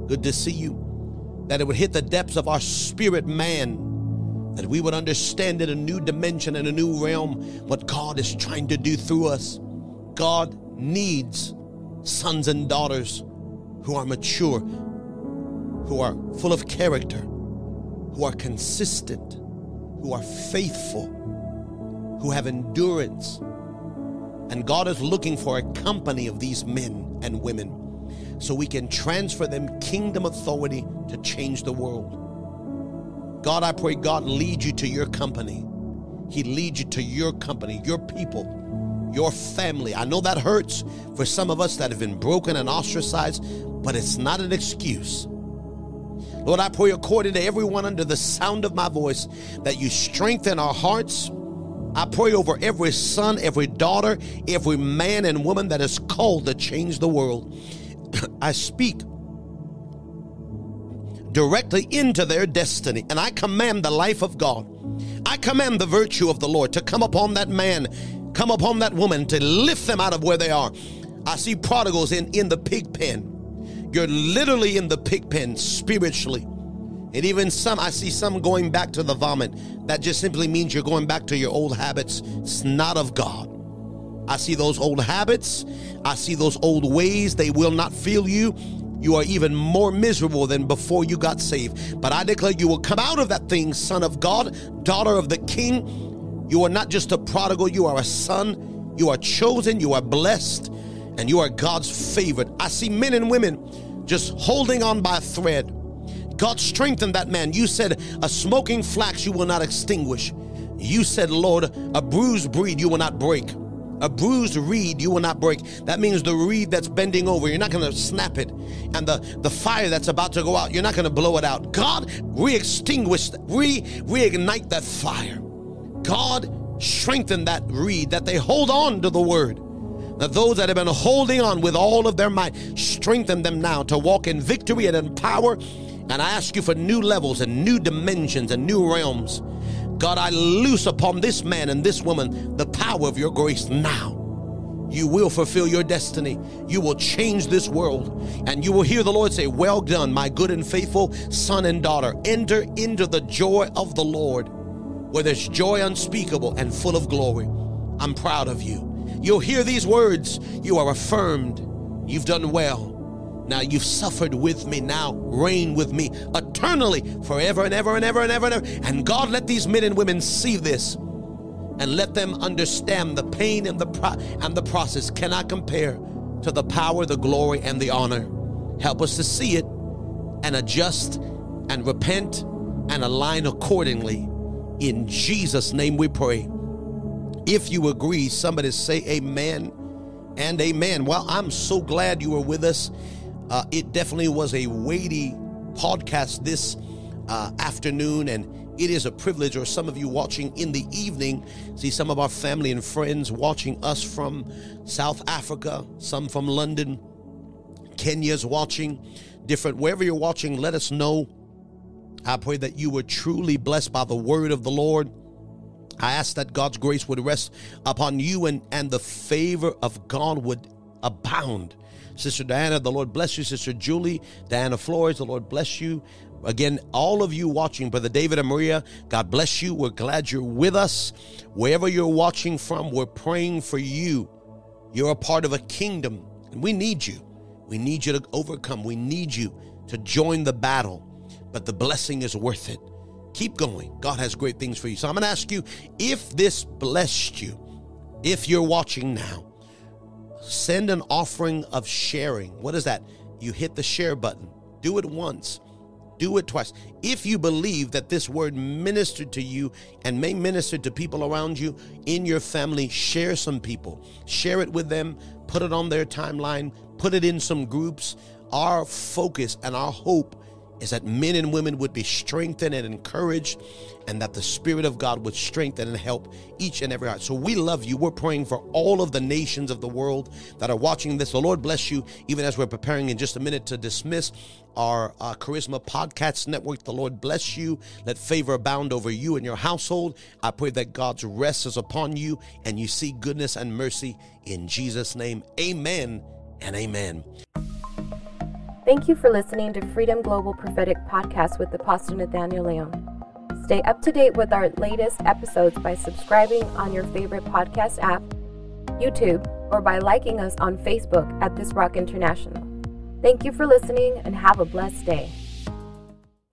Good to see you. That it would hit the depths of our spirit man. That we would understand in a new dimension, and a new realm, what God is trying to do through us. God needs sons and daughters who are mature, who are full of character, who are consistent, who are faithful, who have endurance. And God is looking for a company of these men and women so we can transfer them kingdom authority to change the world. God, I pray God lead you to your company. He leads you to your company, your people your family. I know that hurts for some of us that have been broken and ostracized, but it's not an excuse. Lord, I pray according to everyone under the sound of my voice that you strengthen our hearts. I pray over every son, every daughter, every man and woman that is called to change the world. <clears throat> I speak directly into their destiny and I command the life of God. I command the virtue of the Lord to come upon that man come upon that woman to lift them out of where they are. I see prodigals in, in the pig pen. You're literally in the pig pen spiritually. And even some, I see some going back to the vomit. That just simply means you're going back to your old habits. It's not of God. I see those old habits. I see those old ways. They will not feel you. You are even more miserable than before you got saved. But I declare you will come out of that thing, son of God, daughter of the King you are not just a prodigal, you are a son. You are chosen, you are blessed, and you are God's favorite. I see men and women just holding on by a thread. God strengthened that man. You said, A smoking flax you will not extinguish. You said, Lord, a bruised reed you will not break. A bruised reed you will not break. That means the reed that's bending over, you're not going to snap it. And the, the fire that's about to go out, you're not going to blow it out. God re extinguish, re reignite that fire. God strengthen that reed, that they hold on to the word. That those that have been holding on with all of their might, strengthen them now to walk in victory and in power. And I ask you for new levels and new dimensions and new realms. God, I loose upon this man and this woman the power of your grace now. You will fulfill your destiny. You will change this world. And you will hear the Lord say, Well done, my good and faithful son and daughter. Enter into the joy of the Lord where there's joy unspeakable and full of glory. I'm proud of you. You'll hear these words. You are affirmed. You've done well. Now you've suffered with me. Now reign with me eternally, forever and ever and ever and ever and ever. And God, let these men and women see this and let them understand the pain and the pro- and the process cannot compare to the power, the glory, and the honor. Help us to see it and adjust and repent and align accordingly In Jesus' name we pray. If you agree, somebody say amen and amen. Well, I'm so glad you were with us. Uh, it definitely was a weighty podcast this uh, afternoon, and it is a privilege, or some of you watching in the evening, see some of our family and friends watching us from South Africa, some from London, Kenya's watching, different, wherever you're watching, let us know. I pray that you were truly blessed by the word of the Lord. I ask that God's grace would rest upon you and, and the favor of God would abound. Sister Diana, the Lord bless you. Sister Julie, Diana Flores, the Lord bless you. Again, all of you watching, Brother David and Maria, God bless you. We're glad you're with us. Wherever you're watching from, we're praying for you. You're a part of a kingdom, and we need you. We need you to overcome. We need you to join the battle, but the blessing is worth it. Keep going. God has great things for you. So I'm going to ask you if this blessed you, if you're watching now, send an offering of sharing. What is that? You hit the share button. Do it once. Do it twice. If you believe that this word ministered to you and may minister to people around you in your family, share some people. Share it with them. Put it on their timeline. Put it in some groups. Our focus and our hope is that men and women would be strengthened and encouraged, and that the Spirit of God would strengthen and help each and every heart. So we love you. We're praying for all of the nations of the world that are watching this. The Lord bless you, even as we're preparing in just a minute to dismiss our uh, Charisma Podcast Network. The Lord bless you. Let favor abound over you and your household. I pray that God's rest is upon you and you see goodness and mercy in Jesus' name. Amen and amen. Thank you for listening to Freedom Global Prophetic Podcast with Apostle Nathaniel Leon. Stay up to date with our latest episodes by subscribing on your favorite podcast app, YouTube, or by liking us on Facebook at This Rock International. Thank you for listening and have a blessed day.